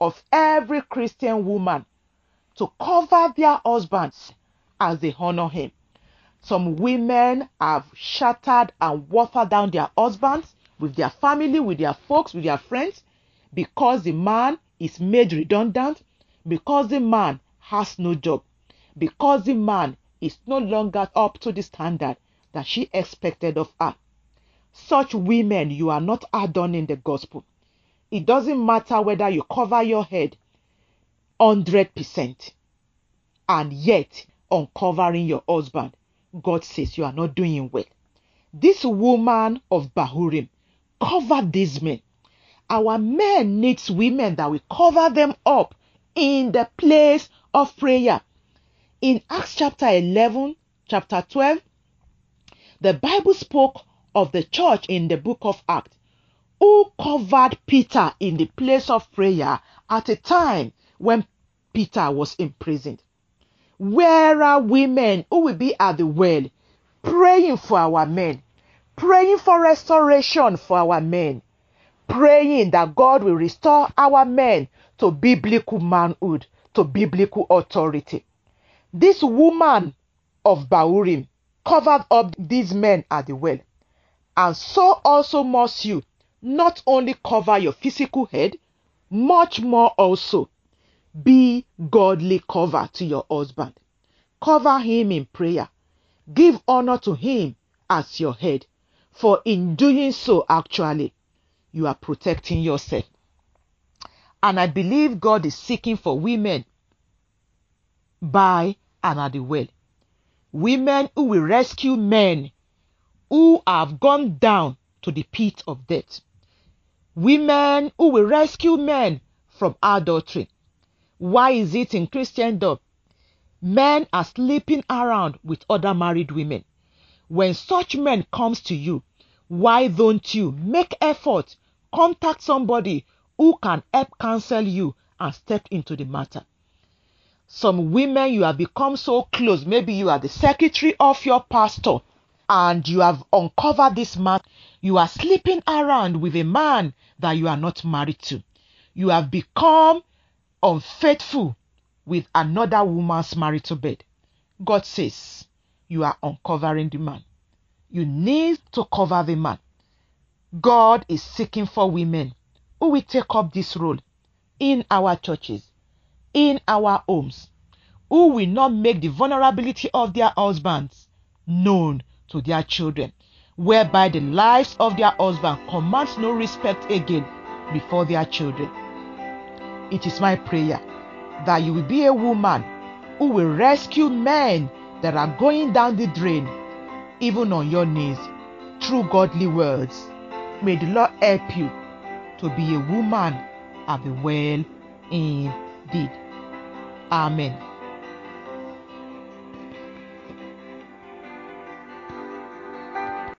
B: of every Christian woman to cover their husbands as they honor him. Some women have shattered and watered down their husbands with their family, with their folks, with their friends because the man is made redundant, because the man has no job, because the man is no longer up to the standard that she expected of her. Such women, you are not adorning the gospel. It doesn't matter whether you cover your head 100% and yet uncovering your husband. God says you are not doing well. This woman of Bahurim covered these men. Our men needs women that will cover them up in the place of prayer in Acts chapter 11, chapter 12, the Bible spoke of the church in the book of Acts who covered Peter in the place of prayer at a time when Peter was imprisoned. Where are women who will be at the well praying for our men, praying for restoration for our men, praying that God will restore our men to biblical manhood, to biblical authority? This woman of Bahurim covered up these men at the well. And so also must you not only cover your physical head, much more also be godly cover to your husband. Cover him in prayer. Give honor to him as your head. For in doing so, actually, you are protecting yourself. And I believe God is seeking for women by and at the well. Women who will rescue men who have gone down to the pit of death. Women who will rescue men from adultery. Why is it in Christendom? Men are sleeping around with other married women. When such men comes to you, why don't you make effort, contact somebody who can help counsel you and step into the matter? Some women you have become so close, maybe you are the secretary of your pastor and you have uncovered this man. You are sleeping around with a man that you are not married to. You have become unfaithful with another woman's marital bed. God says you are uncovering the man. You need to cover the man. God is seeking for women who will take up this role in our churches, in our homes, who will not make the vulnerability of their husbands known to their children, whereby the lives of their husband commands no respect again before their children. It is my prayer that you will be a woman who will rescue men that are going down the drain, even on your knees, through godly words. May the Lord help you to be a woman at the well indeed. Amen.